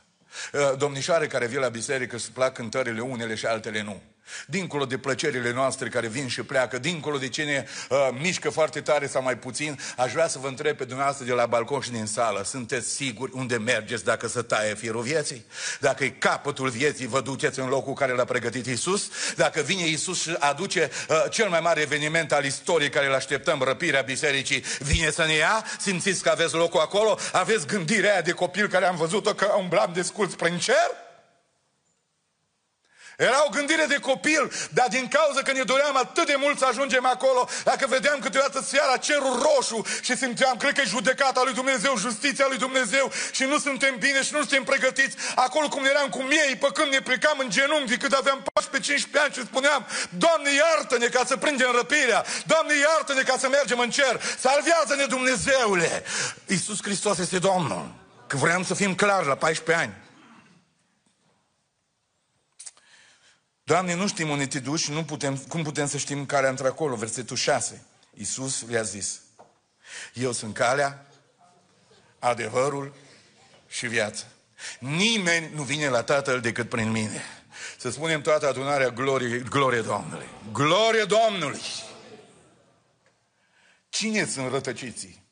Uh, domnișoare care vin la biserică îți plac cântările unele și altele nu. Dincolo de plăcerile noastre care vin și pleacă, dincolo de cine uh, mișcă foarte tare sau mai puțin, aș vrea să vă întreb pe dumneavoastră de la balcon și din sală, sunteți siguri unde mergeți dacă să taie firul vieții? Dacă e capătul vieții, vă duceți în locul care l-a pregătit Isus? Dacă vine Isus și aduce uh, cel mai mare eveniment al istoriei care îl așteptăm, răpirea bisericii, vine să ne ia? Simțiți că aveți locul acolo? Aveți gândirea aia de copil care am văzut-o că umblam de scurs prin cer? Era o gândire de copil, dar din cauza că ne doream atât de mult să ajungem acolo, dacă vedeam câteodată seara cerul roșu și simțeam, cred că e judecata lui Dumnezeu, justiția lui Dumnezeu și nu suntem bine și nu suntem pregătiți, acolo cum eram cu miei, pe când ne plecam în genunchi, cât aveam 14-15 ani și spuneam, Doamne iartă-ne ca să prindem răpirea, Doamne iartă-ne ca să mergem în cer, salvează-ne Dumnezeule! Iisus Hristos este Domnul. Că vreau să fim clari la 14 ani. Doamne, nu știm unde te duci, nu putem, cum putem să știm care între acolo? Versetul 6. Iisus le-a zis, eu sunt calea, adevărul și viața. Nimeni nu vine la Tatăl decât prin mine. Să spunem toată adunarea glorie, glorie Domnului. Glorie Domnului! Cine sunt rătăciții?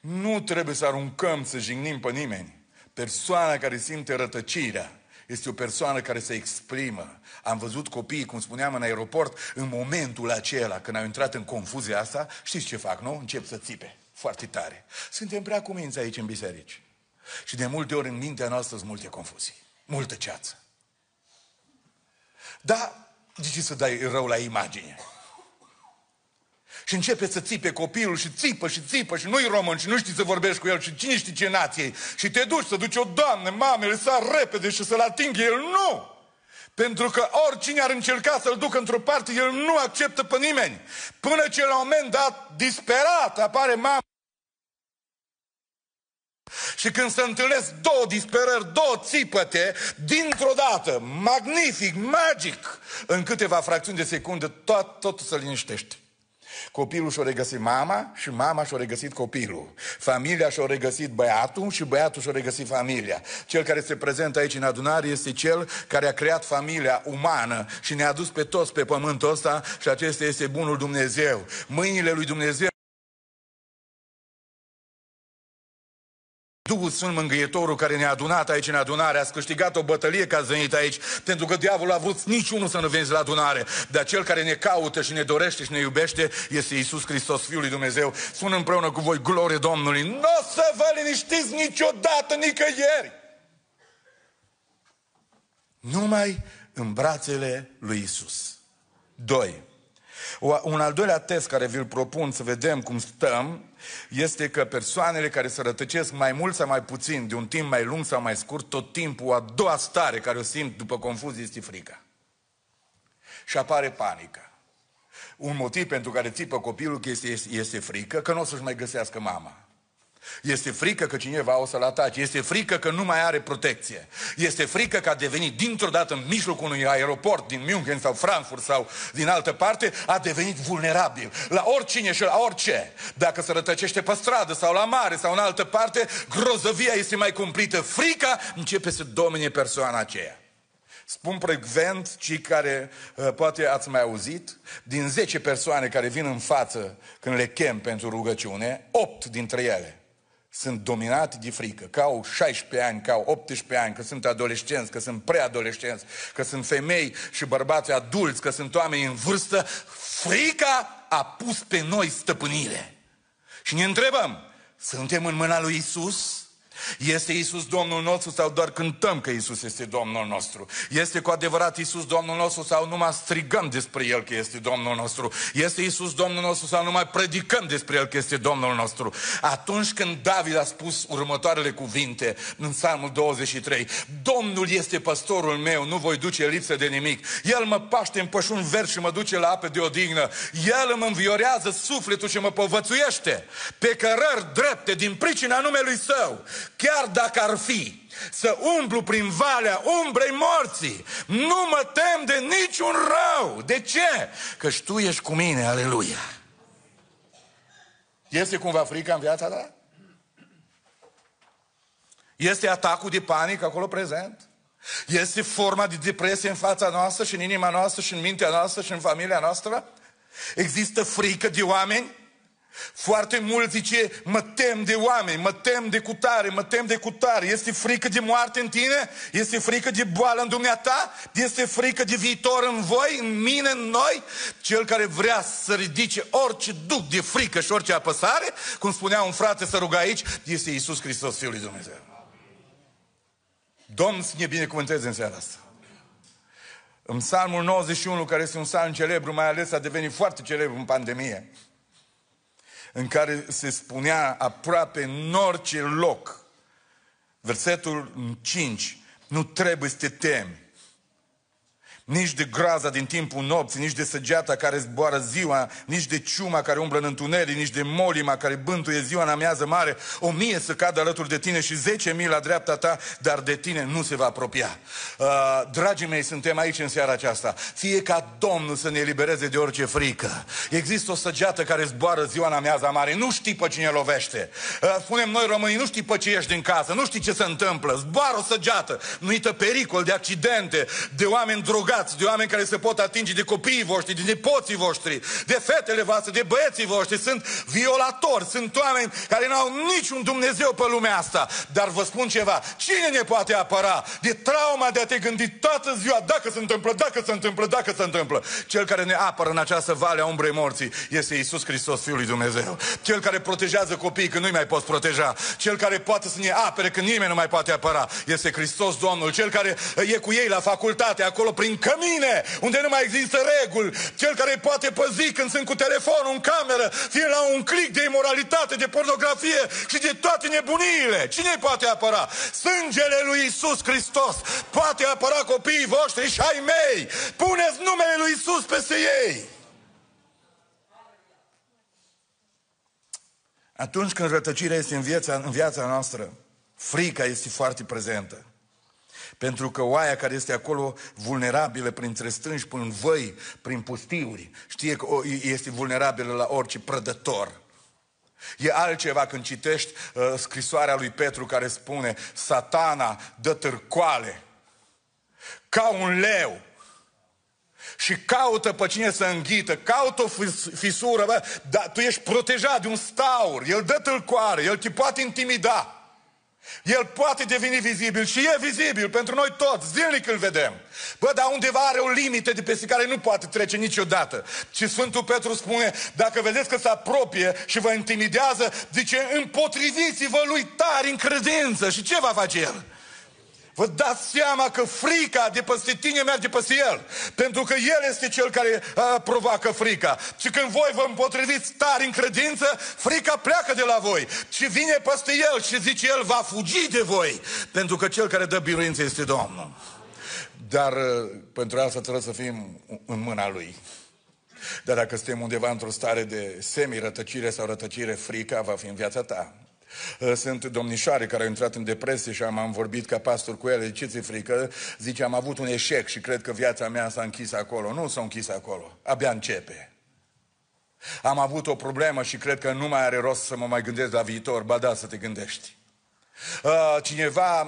Nu trebuie să aruncăm, să jignim pe nimeni. Persoana care simte rătăcirea este o persoană care se exprimă. Am văzut copiii, cum spuneam, în aeroport, în momentul acela, când au intrat în confuzia asta, știți ce fac, nu? Încep să țipe. Foarte tare. Suntem prea cuminți aici în biserici. Și de multe ori în mintea noastră sunt multe confuzii. Multă ceață. Dar de ce să dai rău la imagine? Și începe să țipe copilul și țipă și țipă și nu-i român și nu știi să vorbești cu el și cine știe ce nație Și te duci să duci o doamnă, mamele, să repede și să-l atingă el. Nu! Pentru că oricine ar încerca să-l ducă într-o parte, el nu acceptă pe nimeni. Până ce la un moment dat, disperat, apare mama. Și când se întâlnesc două disperări, două țipăte, dintr-o dată, magnific, magic, în câteva fracțiuni de secundă, tot, totul se liniștește. Copilul și-a regăsit mama și mama și-a regăsit copilul. Familia și-a regăsit băiatul și băiatul și-a regăsit familia. Cel care se prezentă aici în adunare este cel care a creat familia umană și ne-a dus pe toți pe pământul ăsta și acesta este bunul Dumnezeu. Mâinile lui Dumnezeu Duhul Sfânt Mângâietorul care ne-a adunat aici în adunare, a câștigat o bătălie ca venit aici, pentru că diavolul a vrut niciunul să nu veniți la adunare. Dar cel care ne caută și ne dorește și ne iubește este Isus Hristos, Fiul lui Dumnezeu. Spun împreună cu voi, glorie Domnului, nu o să vă liniștiți niciodată, nicăieri. Numai în brațele lui Isus. Doi. Un al doilea test care vi-l propun să vedem cum stăm este că persoanele care se rătăcesc mai mult sau mai puțin, de un timp mai lung sau mai scurt, tot timpul a doua stare care o simt după confuzie este frica. Și apare panică. Un motiv pentru care țipă copilul că este, este, este frică, că nu o să-și mai găsească mama. Este frică că cineva o să-l atace. Este frică că nu mai are protecție. Este frică că a devenit dintr-o dată în mijlocul unui aeroport din München sau Frankfurt sau din altă parte, a devenit vulnerabil. La oricine și la orice. Dacă se rătăcește pe stradă sau la mare sau în altă parte, grozăvia este mai cumplită. Frica începe să domine persoana aceea. Spun precvent, cei care uh, poate ați mai auzit, din 10 persoane care vin în față când le chem pentru rugăciune, 8 dintre ele sunt dominati de frică, că au 16 ani, că au 18 ani, că sunt adolescenți, că sunt preadolescenți, că sunt femei și bărbați adulți, că sunt oameni în vârstă, frica a pus pe noi stăpânire. Și ne întrebăm, suntem în mâna lui Isus? Este Isus Domnul nostru sau doar cântăm că Isus este Domnul nostru? Este cu adevărat Isus Domnul nostru sau numai strigăm despre El că este Domnul nostru? Este Isus Domnul nostru sau numai predicăm despre El că este Domnul nostru? Atunci când David a spus următoarele cuvinte în Psalmul 23, Domnul este păstorul meu, nu voi duce lipsă de nimic. El mă paște în pășun verde și mă duce la apă de odihnă. El îmi înviorează sufletul și mă povățuiește pe cărări drepte din pricina numelui Său chiar dacă ar fi să umblu prin valea umbrei morții, nu mă tem de niciun rău. De ce? Că tu ești cu mine, aleluia. Este cumva frica în viața ta? Este atacul de panică acolo prezent? Este forma de depresie în fața noastră și în inima noastră și în mintea noastră și în familia noastră? Există frică de oameni? Foarte mulți zice, mă tem de oameni, mă tem de cutare, mă tem de cutare. Este frică de moarte în tine? Este frică de boală în dumneata? Este frică de viitor în voi, în mine, în noi? Cel care vrea să ridice orice duc de frică și orice apăsare, cum spunea un frate să ruga aici, este Iisus Hristos, Fiul lui Dumnezeu. Domnul să ne binecuvânteze în seara asta. În psalmul 91, care este un psalm celebru, mai ales a devenit foarte celebru în pandemie, în care se spunea aproape în orice loc, versetul 5, nu trebuie să te temi, nici de groaza din timpul nopții, nici de săgeata care zboară ziua, nici de ciuma care umblă în întuneric, nici de molima care bântuie ziua în amiază mare, o mie să cadă alături de tine și zece mii la dreapta ta, dar de tine nu se va apropia. Uh, dragii mei, suntem aici în seara aceasta. Fie ca Domnul să ne elibereze de orice frică. Există o săgeată care zboară ziua în amiază mare, nu știi pe cine lovește. Uh, spunem noi românii, nu știi pe ce ești din casă, nu știi ce se întâmplă. Zboară o săgeată, nuită pericol de accidente, de oameni drogați, bogați, de oameni care se pot atinge de copiii voștri, de nepoții voștri, de fetele voastre, de băieții voștri. Sunt violatori, sunt oameni care nu au niciun Dumnezeu pe lumea asta. Dar vă spun ceva, cine ne poate apăra de trauma de a te gândi toată ziua dacă se întâmplă, dacă se întâmplă, dacă se întâmplă? Cel care ne apără în această vale a umbrei morții este Isus Hristos, Fiul lui Dumnezeu. Cel care protejează copiii când nu-i mai poți proteja. Cel care poate să ne apere când nimeni nu mai poate apăra. Este Hristos Domnul. Cel care e cu ei la facultate, acolo prin cămine, unde nu mai există reguli, cel care îi poate păzi când sunt cu telefonul în cameră, fie la un click de imoralitate, de pornografie și de toate nebuniile. Cine îi poate apăra? Sângele lui Isus Hristos poate apăra copiii voștri și ai mei. Puneți numele lui Isus peste ei. Atunci când rătăcirea este în viața, în viața noastră, frica este foarte prezentă. Pentru că oaia care este acolo vulnerabilă printre strângi, prin văi, prin pustiuri, știe că este vulnerabilă la orice prădător. E altceva când citești uh, scrisoarea lui Petru care spune Satana dă târcoale ca un leu și caută pe cine să înghită, caută o fisură, bă, dar tu ești protejat de un staur, el dă tâlcoare, el te poate intimida. El poate deveni vizibil și e vizibil pentru noi toți, zilnic îl vedem. Bă, dar undeva are o limită de peste care nu poate trece niciodată. Și Sfântul Petru spune, dacă vedeți că se apropie și vă intimidează, zice, împotriviți-vă lui tari în credință. Și ce va face el? Vă dați seama că frica de peste tine merge peste el. Pentru că el este cel care uh, provoacă frica. Și când voi vă împotriviți tari în credință, frica pleacă de la voi. Și vine peste el și zice el va fugi de voi. Pentru că cel care dă biruință este Domnul. Dar uh, pentru asta trebuie să fim în mâna lui. Dar dacă suntem undeva într-o stare de semi-rătăcire sau rătăcire, frica va fi în viața ta. Ă, sunt domnișoare care au intrat în depresie și am, am vorbit ca pastor cu ele. Ce ți frică? Zice, am avut un eșec și cred că viața mea s-a închis acolo. Nu s-a închis acolo. Abia începe. Am avut o problemă și cred că nu mai are rost să mă mai gândesc la viitor. Ba da, să te gândești. Ă, cineva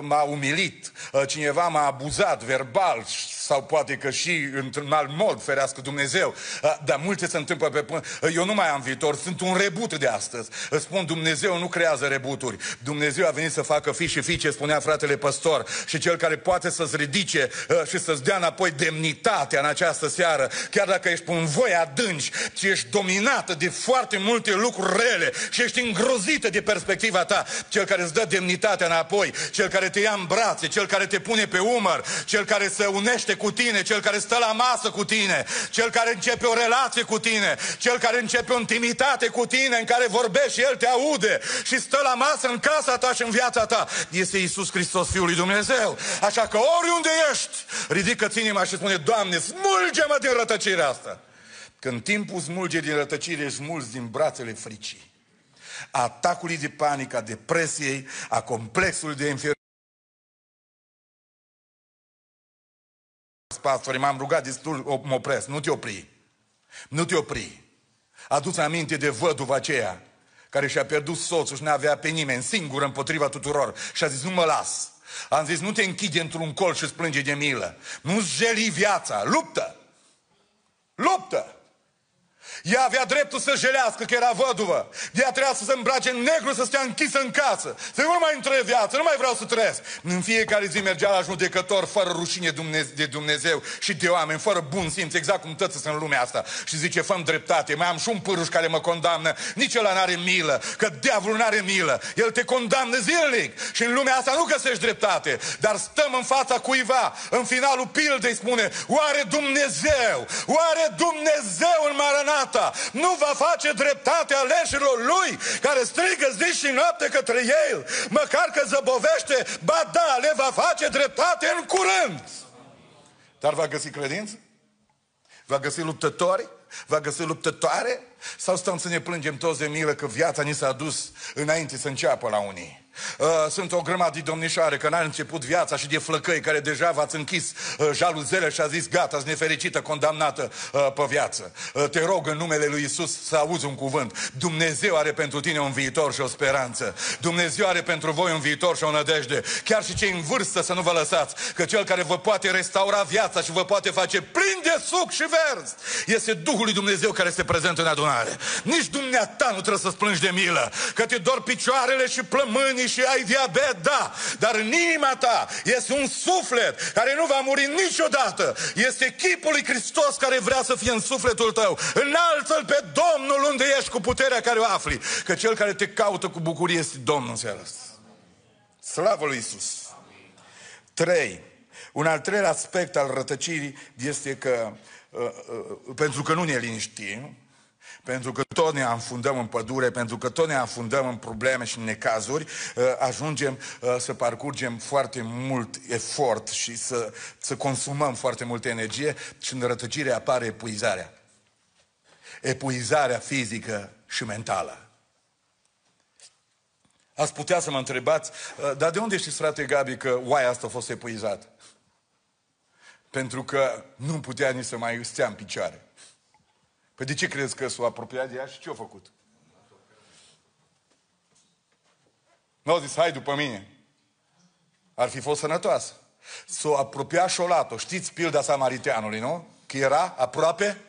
m-a umilit, ă, cineva m-a abuzat verbal sau poate că și într-un alt mod, ferească Dumnezeu. Dar multe se întâmplă pe până. Eu nu mai am viitor, sunt un rebut de astăzi. Îți spun, Dumnezeu nu creează rebuturi. Dumnezeu a venit să facă fi și fiice, spunea fratele păstor. Și cel care poate să-ți ridice și să-ți dea înapoi demnitatea în această seară, chiar dacă ești în voi adânci și ești dominată de foarte multe lucruri rele și ești îngrozită de perspectiva ta, cel care îți dă demnitatea înapoi, cel care te ia în brațe, cel care te pune pe umăr, cel care se unește cu tine, cel care stă la masă cu tine, cel care începe o relație cu tine, cel care începe o intimitate cu tine, în care vorbești și El te aude și stă la masă în casa ta și în viața ta. Este Isus Hristos, Fiul lui Dumnezeu. Așa că oriunde ești, ridică-ți inima și spune, Doamne, smulge-mă din rătăcirea asta. Când timpul smulge din rătăcire, smulgi din brațele fricii. Atacului de panică, a depresiei, a complexului de inferioritate. Pastore, m-am rugat destul, mă opresc, nu te opri. Nu te opri. Adu-ți aminte de văduva aceea care și-a pierdut soțul și n-avea pe nimeni, singură împotriva tuturor. Și a zis, nu mă las. Am zis, nu te închide într-un colț și îți plânge de milă. Nu-ți jeli viața. Luptă! Luptă! Ea avea dreptul să jelească, că era văduvă. De ea trebuia să se îmbrace în negru, să stea închisă în casă. Să nu mai între viață, nu mai vreau să trăiesc. În fiecare zi mergea la judecător fără rușine de Dumnezeu și de oameni, fără bun simț, exact cum tăți în lumea asta. Și zice, fă dreptate, mai am și un pâruș care mă condamnă. Nici ăla n-are milă, că diavolul n-are milă. El te condamnă zilnic. Și în lumea asta nu găsești dreptate. Dar stăm în fața cuiva, în finalul pildei spune, oare Dumnezeu, oare Dumnezeu în Maranat gata, nu va face dreptate aleșilor lui, care strigă zi și noapte către el, măcar că zăbovește, ba da, le va face dreptate în curând. Dar va găsi credință? Va găsi luptători? Va găsi luptătoare? Sau stăm să ne plângem toți de milă că viața ni s-a dus înainte să înceapă la unii? Uh, sunt o grămadă de domnișoare că n-a început viața și de flăcăi care deja v-ați închis uh, jaluzele și a zis gata, ați nefericită, condamnată uh, pe viață. Uh, te rog în numele lui Isus să auzi un cuvânt. Dumnezeu are pentru tine un viitor și o speranță. Dumnezeu are pentru voi un viitor și o nădejde. Chiar și cei în vârstă să nu vă lăsați, că cel care vă poate restaura viața și vă poate face plin de suc și verzi este Duhul lui Dumnezeu care este prezent în adunare. Nici dumneata nu trebuie să-ți plângi de milă, că te dor picioarele și plămânii și ai diabet, da, dar în inima ta este un suflet care nu va muri niciodată. Este chipul lui Hristos care vrea să fie în sufletul tău. Înalță-L pe Domnul unde ești cu puterea care o afli. Că cel care te caută cu bucurie este Domnul în seara asta. Slavă lui Isus. Trei. Un al treilea aspect al rătăcirii este că, uh, uh, pentru că nu ne liniștim, pentru că tot ne afundăm în pădure, pentru că tot ne afundăm în probleme și în necazuri, uh, ajungem uh, să parcurgem foarte mult efort și să, să consumăm foarte multă energie și în rătăcire apare epuizarea. Epuizarea fizică și mentală. Ați putea să mă întrebați, uh, dar de unde știți, frate Gabi, că oaia asta a fost epuizat? Pentru că nu putea nici să mai stea în picioare. Păi de ce crezi că s-a apropiat de ea și ce a făcut? Nu au zis, hai după mine. Ar fi fost sănătoasă. S-a apropiat și o luat-o. Știți pilda samariteanului, nu? Că era aproape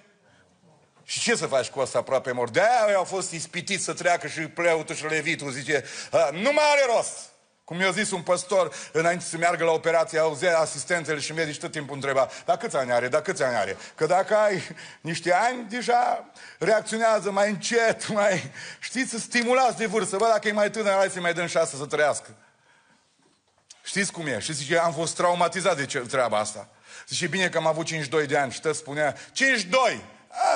și ce să faci cu asta aproape mor? De-aia au fost ispitiți să treacă și preotul și levitul zice, nu mai are rost. Cum mi-a zis un păstor înainte să meargă la operație, auzea asistentele și medici tot timpul întreba, dar câți ani are, dar câți ani are? Că dacă ai niște ani, deja reacționează mai încet, mai, știți, să stimulați de vârstă. Bă, dacă e mai tânăr, hai să mai dăm șase să trăiască. Știți cum e? Și zice, am fost traumatizat de ce, treaba asta. Zice, bine că am avut 52 de ani și tot spunea, 52!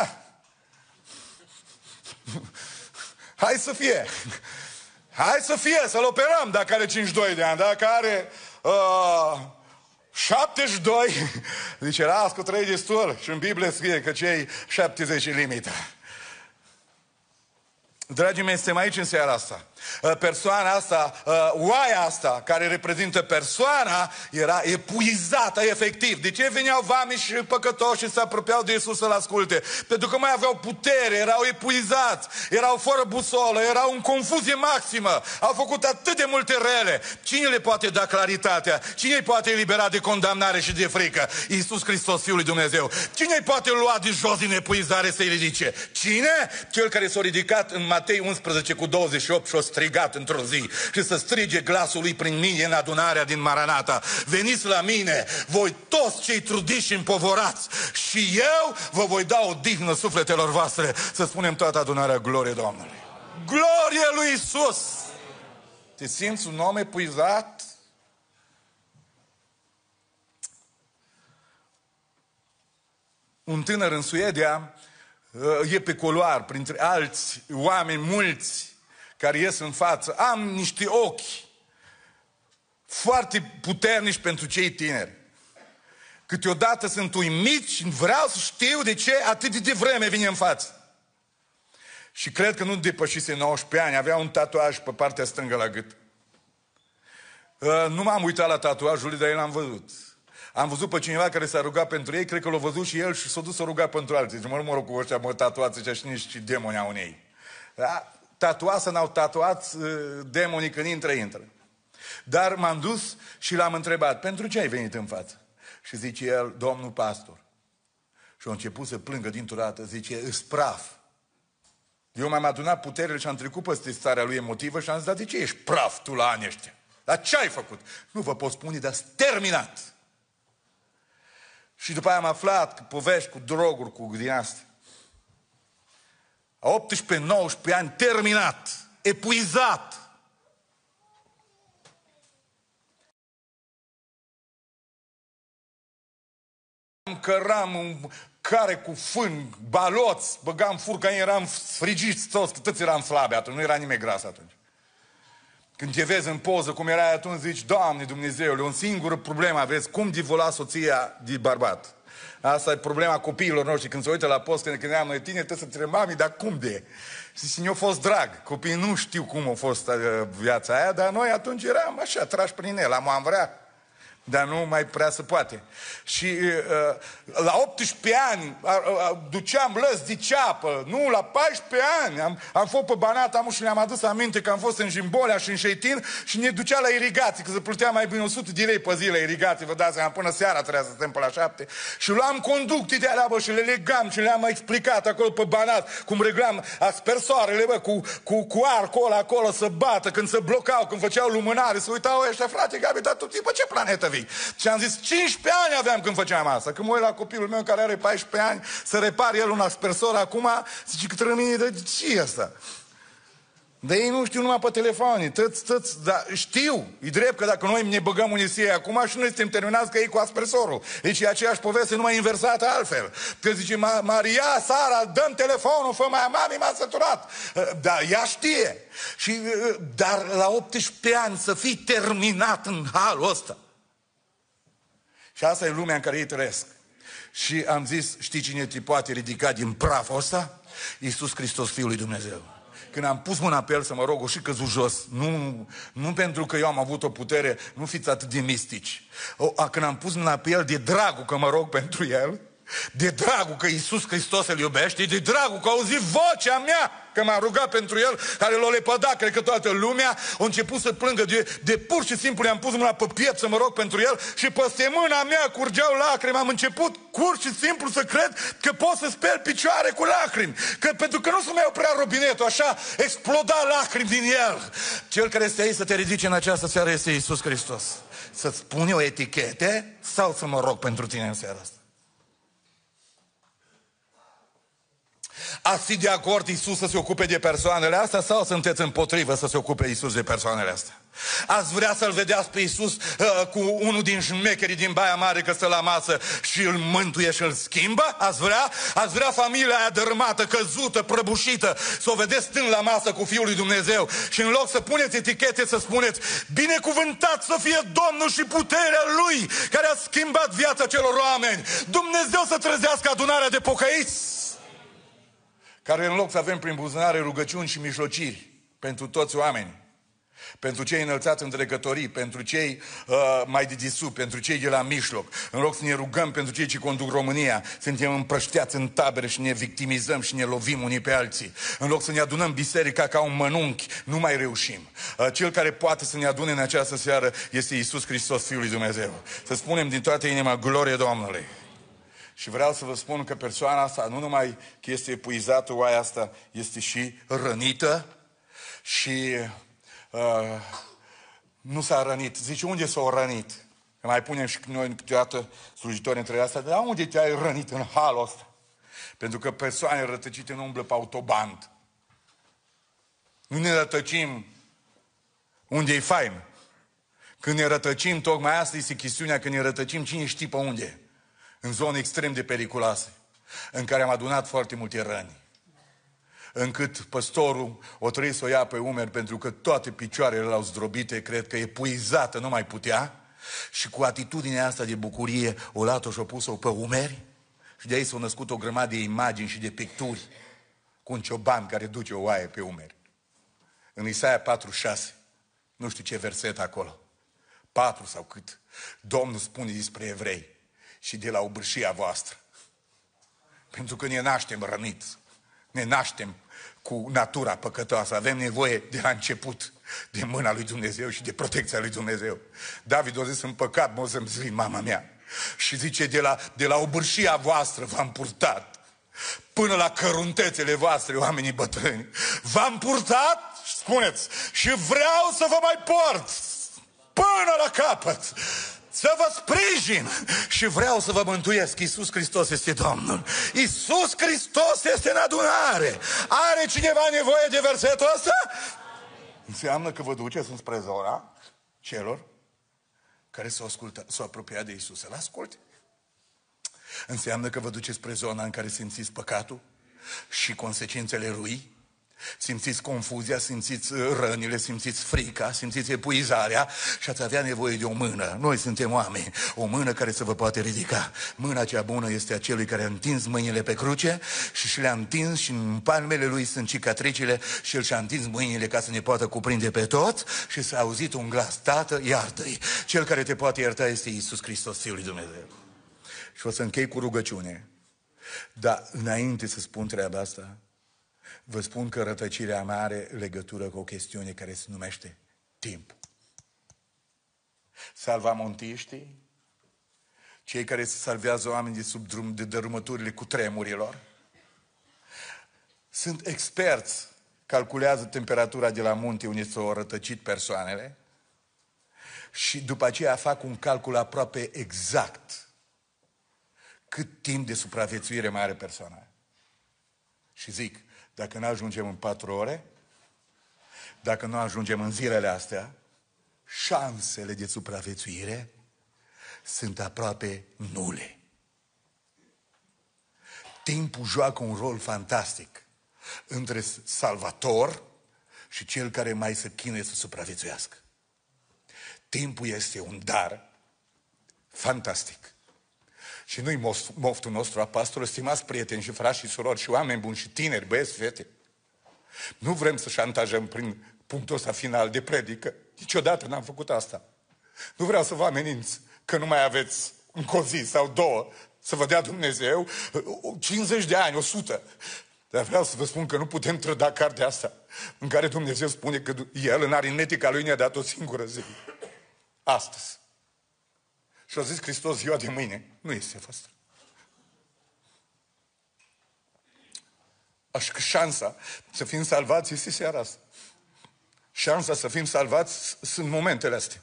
Ah! Hai să fie! Hai să fie, să-l operăm dacă are 52 de ani, dacă are uh, 72, zice, las cu trei destul și în Biblie scrie că cei 70 limita. Dragii mei, suntem aici în seara asta. Uh, persoana asta, uh, oaia asta, care reprezintă persoana, era epuizată efectiv. De ce veneau vami și păcătoși și se apropiau de Iisus să-L asculte? Pentru că mai aveau putere, erau epuizați, erau fără busolă, erau în confuzie maximă, au făcut atât de multe rele. Cine le poate da claritatea? Cine îi poate elibera de condamnare și de frică? Iisus Hristos, Fiul lui Dumnezeu. Cine îi poate lua de jos din epuizare să-i ridice? Cine? Cel care s-a ridicat în Matei 11 cu 28 și o strigat într-o zi și să strige glasul lui prin mine în adunarea din Maranata. Veniți la mine, voi toți cei trudiți și împovorați și eu vă voi da o dignă sufletelor voastre. Să spunem toată adunarea glorie Domnului. Glorie lui Isus! Te simți un om epuizat? Un tânăr în Suedia uh, e pe coloar printre alți oameni mulți care ies în față, am niște ochi foarte puternici pentru cei tineri. Câteodată sunt uimit și vreau să știu de ce atât de vreme vine în față. Și cred că nu depășise 19 ani, avea un tatuaj pe partea stângă la gât. Uh, nu m-am uitat la tatuajul lui, dar el l-am văzut. Am văzut pe cineva care s-a rugat pentru ei, cred că l-a văzut și el și s-a dus să ruga pentru alții. Zice, mă, nu mă rog cu ăștia, mă, tatuați ăștia și nici demoni au în ei. Da? Tatua să n-au tatuat uh, demonii când intră, intră. Dar m-am dus și l-am întrebat, pentru ce ai venit în față? Și zice el, domnul pastor. Și a început să plângă dintr-o dată, zice, îți praf. Eu m-am adunat puterile și am trecut peste starea lui emotivă și am zis, dar de ce ești praf tu la anii ăștia? Dar ce ai făcut? Nu vă pot spune, dar terminat. Și după aia am aflat că povești cu droguri, cu din astea a 18-19 ani, terminat, epuizat. Căram în care cu fân, baloți, băgam furca, eram frigiți toți, toți eram slabe atunci, nu era nimeni gras atunci. Când te vezi în poză cum erai atunci, zici, Doamne Dumnezeule, o singură problemă aveți, cum divola soția de bărbat. Asta e problema copiilor noștri. Când se uită la post, când, când eram noi tineri, trebuie să întreb, mami, dar cum de? Și mi-a fost drag. Copiii nu știu cum a fost uh, viața aia, dar noi atunci eram așa, trași prin el. Am, am vrea dar nu mai prea se poate. Și uh, la 18 ani uh, uh, duceam lăs de ceapă, nu, la 14 ani am, am fost pe Banat, am și le-am adus aminte că am fost în Jimbolea și în Șeitin și ne ducea la irigații, că se plutea mai bine 100 de lei pe zi la irigații, vă dați seama, până seara trebuia să stăm pe la 7. Și luam conductii de alea, bă, și le legam și le-am explicat acolo pe Banat, cum reglam aspersoarele, bă, cu, cu, cu arcul ăla acolo să bată, când se blocau, când făceau lumânare, să uitau ăștia, frate, Gabi, dar tu pe ce planetă vii? Și am zis, 15 ani aveam când făceam asta. Când mă uit la copilul meu care are 14 ani, să repare el un aspersor acum, zice că rămâne de ce e asta? Dar ei nu știu numai pe telefoane, tăți, tăți, dar știu, e drept că dacă noi ne băgăm unisie acum și noi suntem terminați că ei cu aspersorul. Deci e aceeași poveste, numai inversată altfel. Că zice, Maria, Sara, dăm telefonul, fă mai mami, m-a săturat. Dar ea știe. Și, dar la 18 ani să fii terminat în halul ăsta. Și asta e lumea în care ei trăiesc. Și am zis, știi cine te poate ridica din praful ăsta? Iisus Hristos, Fiul lui Dumnezeu. Când am pus mâna pe el să mă rog, o și căzut jos. Nu, nu pentru că eu am avut o putere, nu fiți atât de mistici. O, a, când am pus mâna pe el, de dragul că mă rog pentru el, de dragul că Iisus Hristos îl iubește, de dragul că auzit vocea mea, că m-a rugat pentru el, care l-a lepădat, cred că toată lumea, a început să plângă de, de pur și simplu i-am pus mâna pe piept să mă rog pentru el și peste mâna mea curgeau lacrimi. Am început pur și simplu să cred că pot să speli picioare cu lacrimi. Că, pentru că nu se mai oprea robinetul, așa exploda lacrimi din el. Cel care este aici să te ridice în această seară este Iisus Hristos. Să-ți pune o etichete sau să mă rog pentru tine în seara asta? Ați fi de acord Iisus să se ocupe de persoanele astea sau sunteți împotrivă să se ocupe Iisus de persoanele astea? Ați vrea să-L vedeați pe Iisus uh, cu unul din șmecherii din Baia Mare că stă la masă și îl mântuie și îl schimbă? Ați vrea? Ați vrea familia aia dărâmată, căzută, prăbușită, să o vedeți stând la masă cu Fiul lui Dumnezeu și în loc să puneți etichete să spuneți binecuvântat să fie Domnul și puterea Lui care a schimbat viața celor oameni. Dumnezeu să trezească adunarea de pocăiți care în loc să avem prin buzunare rugăciuni și mijlociri pentru toți oamenii, pentru cei înălțați în dregătorii, pentru cei uh, mai de disub, pentru cei de la mijloc. În loc să ne rugăm pentru cei ce conduc România, suntem împrășteați în tabere și ne victimizăm și ne lovim unii pe alții. În loc să ne adunăm biserica ca un mănunchi, nu mai reușim. Uh, cel care poate să ne adune în această seară este Isus Hristos, Fiul lui Dumnezeu. Să spunem din toată inima, glorie Domnului! Și vreau să vă spun că persoana asta nu numai că este epuizată, oaia asta este și rănită și uh, nu s-a rănit. Zice, unde s-a rănit? Că mai punem și noi câteodată slujitori între astea, dar unde te-ai rănit în halul ăsta? Pentru că persoane rătăcite nu umblă pe autoband. Nu ne rătăcim unde e fain. Când ne rătăcim, tocmai asta este chestiunea, când ne rătăcim, cine știe pe unde în zone extrem de periculoase, în care am adunat foarte multe răni. Încât păstorul o trebuie să o ia pe umeri pentru că toate picioarele l-au zdrobite, cred că e puizată, nu mai putea. Și cu atitudinea asta de bucurie, o luat-o și-o pus-o pe umeri. Și de aici s-au născut o grămadă de imagini și de picturi cu un cioban care duce o oaie pe umeri. În Isaia 46, nu știu ce verset acolo, 4 sau cât, Domnul spune despre evrei și de la obârșia voastră. Pentru că ne naștem răniți, ne naștem cu natura păcătoasă, avem nevoie de la început de mâna lui Dumnezeu și de protecția lui Dumnezeu. David a zis, în păcat mă să-mi zli mama mea. Și zice, de la, de la obârșia voastră v-am purtat până la căruntețele voastre, oamenii bătrâni. V-am purtat, spuneți, și vreau să vă mai port până la capăt să vă sprijin și vreau să vă mântuiesc. Iisus Hristos este Domnul. Iisus Hristos este în adunare. Are cineva nevoie de versetul ăsta? Înseamnă că vă duceți înspre zona celor care s-au, ascultat, s-au apropiat de Iisus. Să-L asculte. Înseamnă că vă duceți spre zona în care simțiți păcatul și consecințele lui Simțiți confuzia, simțiți uh, rănile, simțiți frica, simțiți epuizarea și ați avea nevoie de o mână. Noi suntem oameni. O mână care să vă poate ridica. Mâna cea bună este a celui care a întins mâinile pe cruce și și le-a întins și în palmele lui sunt cicatricile și el și-a întins mâinile ca să ne poată cuprinde pe tot și s-a auzit un glas, Tată, iartă-i. Cel care te poate ierta este Iisus Hristos, Fiul lui Dumnezeu. Și o să închei cu rugăciune. Dar înainte să spun treaba asta, Vă spun că rătăcirea mea are legătură cu o chestiune care se numește timp. Salvamontiștii, cei care se salvează oameni de sub drum, de dărâmăturile cu tremurilor, sunt experți, calculează temperatura de la munte unde s-au rătăcit persoanele și după aceea fac un calcul aproape exact cât timp de supraviețuire mai are persoana. Și zic, dacă nu ajungem în patru ore, dacă nu ajungem în zilele astea, șansele de supraviețuire sunt aproape nule. Timpul joacă un rol fantastic între salvator și cel care mai se chinuie să supraviețuiască. Timpul este un dar fantastic. Și nu-i moftul nostru a pastorului, stimați prieteni și frați și surori și oameni buni și tineri, băieți, fete. Nu vrem să șantajăm prin punctul ăsta final de predică. Niciodată n-am făcut asta. Nu vreau să vă ameninț că nu mai aveți încă o zi sau două să vă dea Dumnezeu 50 de ani, 100. Dar vreau să vă spun că nu putem trăda cartea asta în care Dumnezeu spune că El în aritmetica Lui ne-a dat o singură zi. Astăzi. Și a zis Hristos ziua de mâine. Nu este fost. Așa că șansa să fim salvați este seara asta. Șansa să fim salvați sunt momentele astea.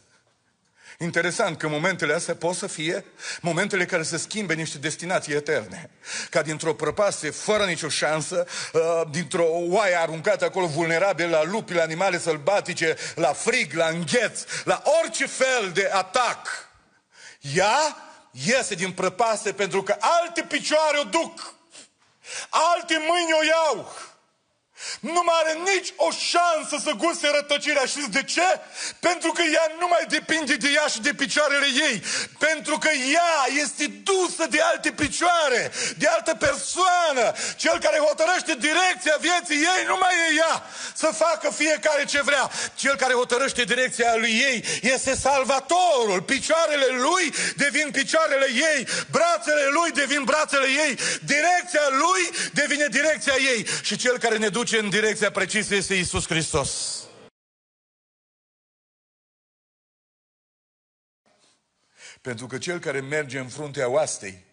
Interesant că momentele astea pot să fie momentele care să schimbe niște destinații eterne. Ca dintr-o prăpastie fără nicio șansă, uh, dintr-o oaie aruncată acolo vulnerabil la lupi, la animale sălbatice, la frig, la îngheț, la orice fel de atac. Ea iese din prăpastie pentru că alte picioare o duc. Alte mâini o iau. Nu mai are nici o șansă să guste rătăcirea. Știți de ce? Pentru că ea nu mai depinde de ea și de picioarele ei. Pentru că ea este dusă de alte picioare, de altă persoană. Cel care hotărăște direcția vieții ei nu mai e ea să facă fiecare ce vrea. Cel care hotărăște direcția lui ei este salvatorul. Picioarele lui devin picioarele ei. Brațele lui devin brațele ei. Direcția lui devine direcția ei. Și cel care ne duce duce în direcția precisă este Isus Hristos. Pentru că cel care merge în fruntea oastei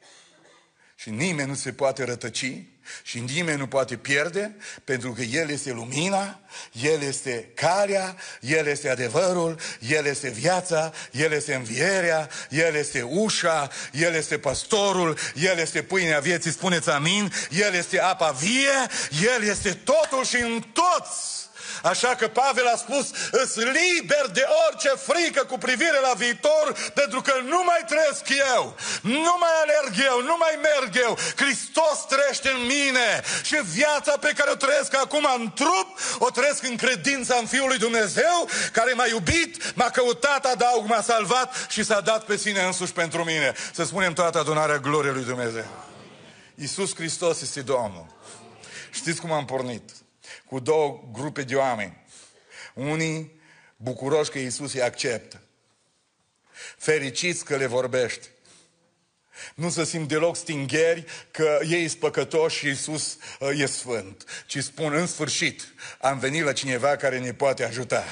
și nimeni nu se poate rătăci și nimeni nu poate pierde, pentru că El este lumina, El este calea, El este adevărul, El este viața, El este învierea, El este ușa, El este pastorul, El este pâinea vieții, spuneți amin, El este apa vie, El este totul și în toți. Așa că Pavel a spus, îs liber de orice frică cu privire la viitor, pentru că nu mai trăiesc eu, nu mai alerg eu, nu mai merg eu. Hristos trăiește în mine și viața pe care o trăiesc acum în trup, o trăiesc în credința în Fiul lui Dumnezeu, care m-a iubit, m-a căutat, adaug, m-a salvat și s-a dat pe sine însuși pentru mine. Să spunem toată adunarea gloriei lui Dumnezeu. Iisus Hristos este Domnul. Știți cum am pornit? Cu două grupe de oameni. Unii bucuroși că Iisus îi acceptă. Fericiți că le vorbește. Nu să simt deloc stingheri că ei sunt păcătoși și Iisus uh, e sfânt, ci spun în sfârșit, am venit la cineva care ne poate ajuta.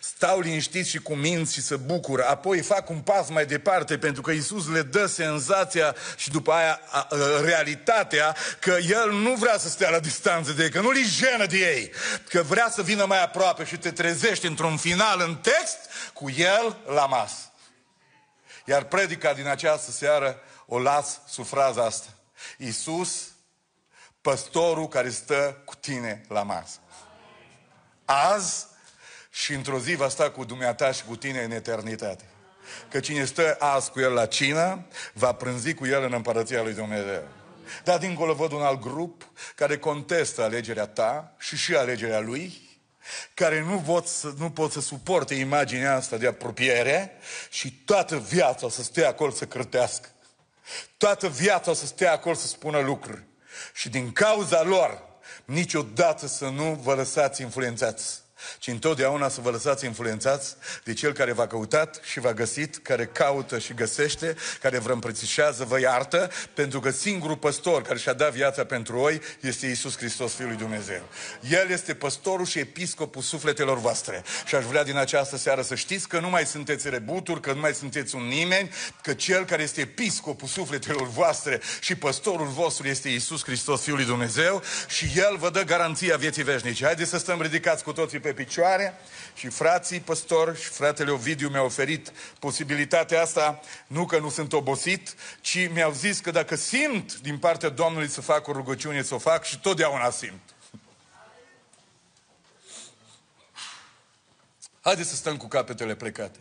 Stau liniștiți și cu minți și să bucură, apoi fac un pas mai departe pentru că Iisus le dă senzația și după aia a, a, realitatea că El nu vrea să stea la distanță de ei, că nu-i jenă de ei, că vrea să vină mai aproape și te trezești într-un final în text cu El la masă. Iar predica din această seară o las sub fraza asta. Iisus, păstorul care stă cu tine la masă. Azi și într-o zi va sta cu dumneata și cu tine în eternitate. Că cine stă azi cu el la cină, va prânzi cu el în împărăția lui Dumnezeu. Dar dincolo văd un alt grup care contestă alegerea ta și și alegerea lui, care nu pot, să, nu pot să suporte imaginea asta de apropiere și toată viața o să stea acolo să cârtească. Toată viața o să stea acolo să spună lucruri. Și din cauza lor, niciodată să nu vă lăsați influențați ci întotdeauna să vă lăsați influențați de cel care v-a căutat și v-a găsit, care caută și găsește, care vă împrățișează, vă iartă, pentru că singurul păstor care și-a dat viața pentru voi este Isus Hristos, Fiul lui Dumnezeu. El este păstorul și episcopul sufletelor voastre. Și aș vrea din această seară să știți că nu mai sunteți rebuturi, că nu mai sunteți un nimeni, că cel care este episcopul sufletelor voastre și păstorul vostru este Isus Hristos, Fiul lui Dumnezeu și El vă dă garanția vieții veșnice. Haideți să stăm ridicați cu toții pe picioare și frații păstori și fratele Ovidiu mi-au oferit posibilitatea asta, nu că nu sunt obosit, ci mi-au zis că dacă simt din partea Domnului să fac o rugăciune, să o fac și totdeauna simt. Haideți să stăm cu capetele plecate.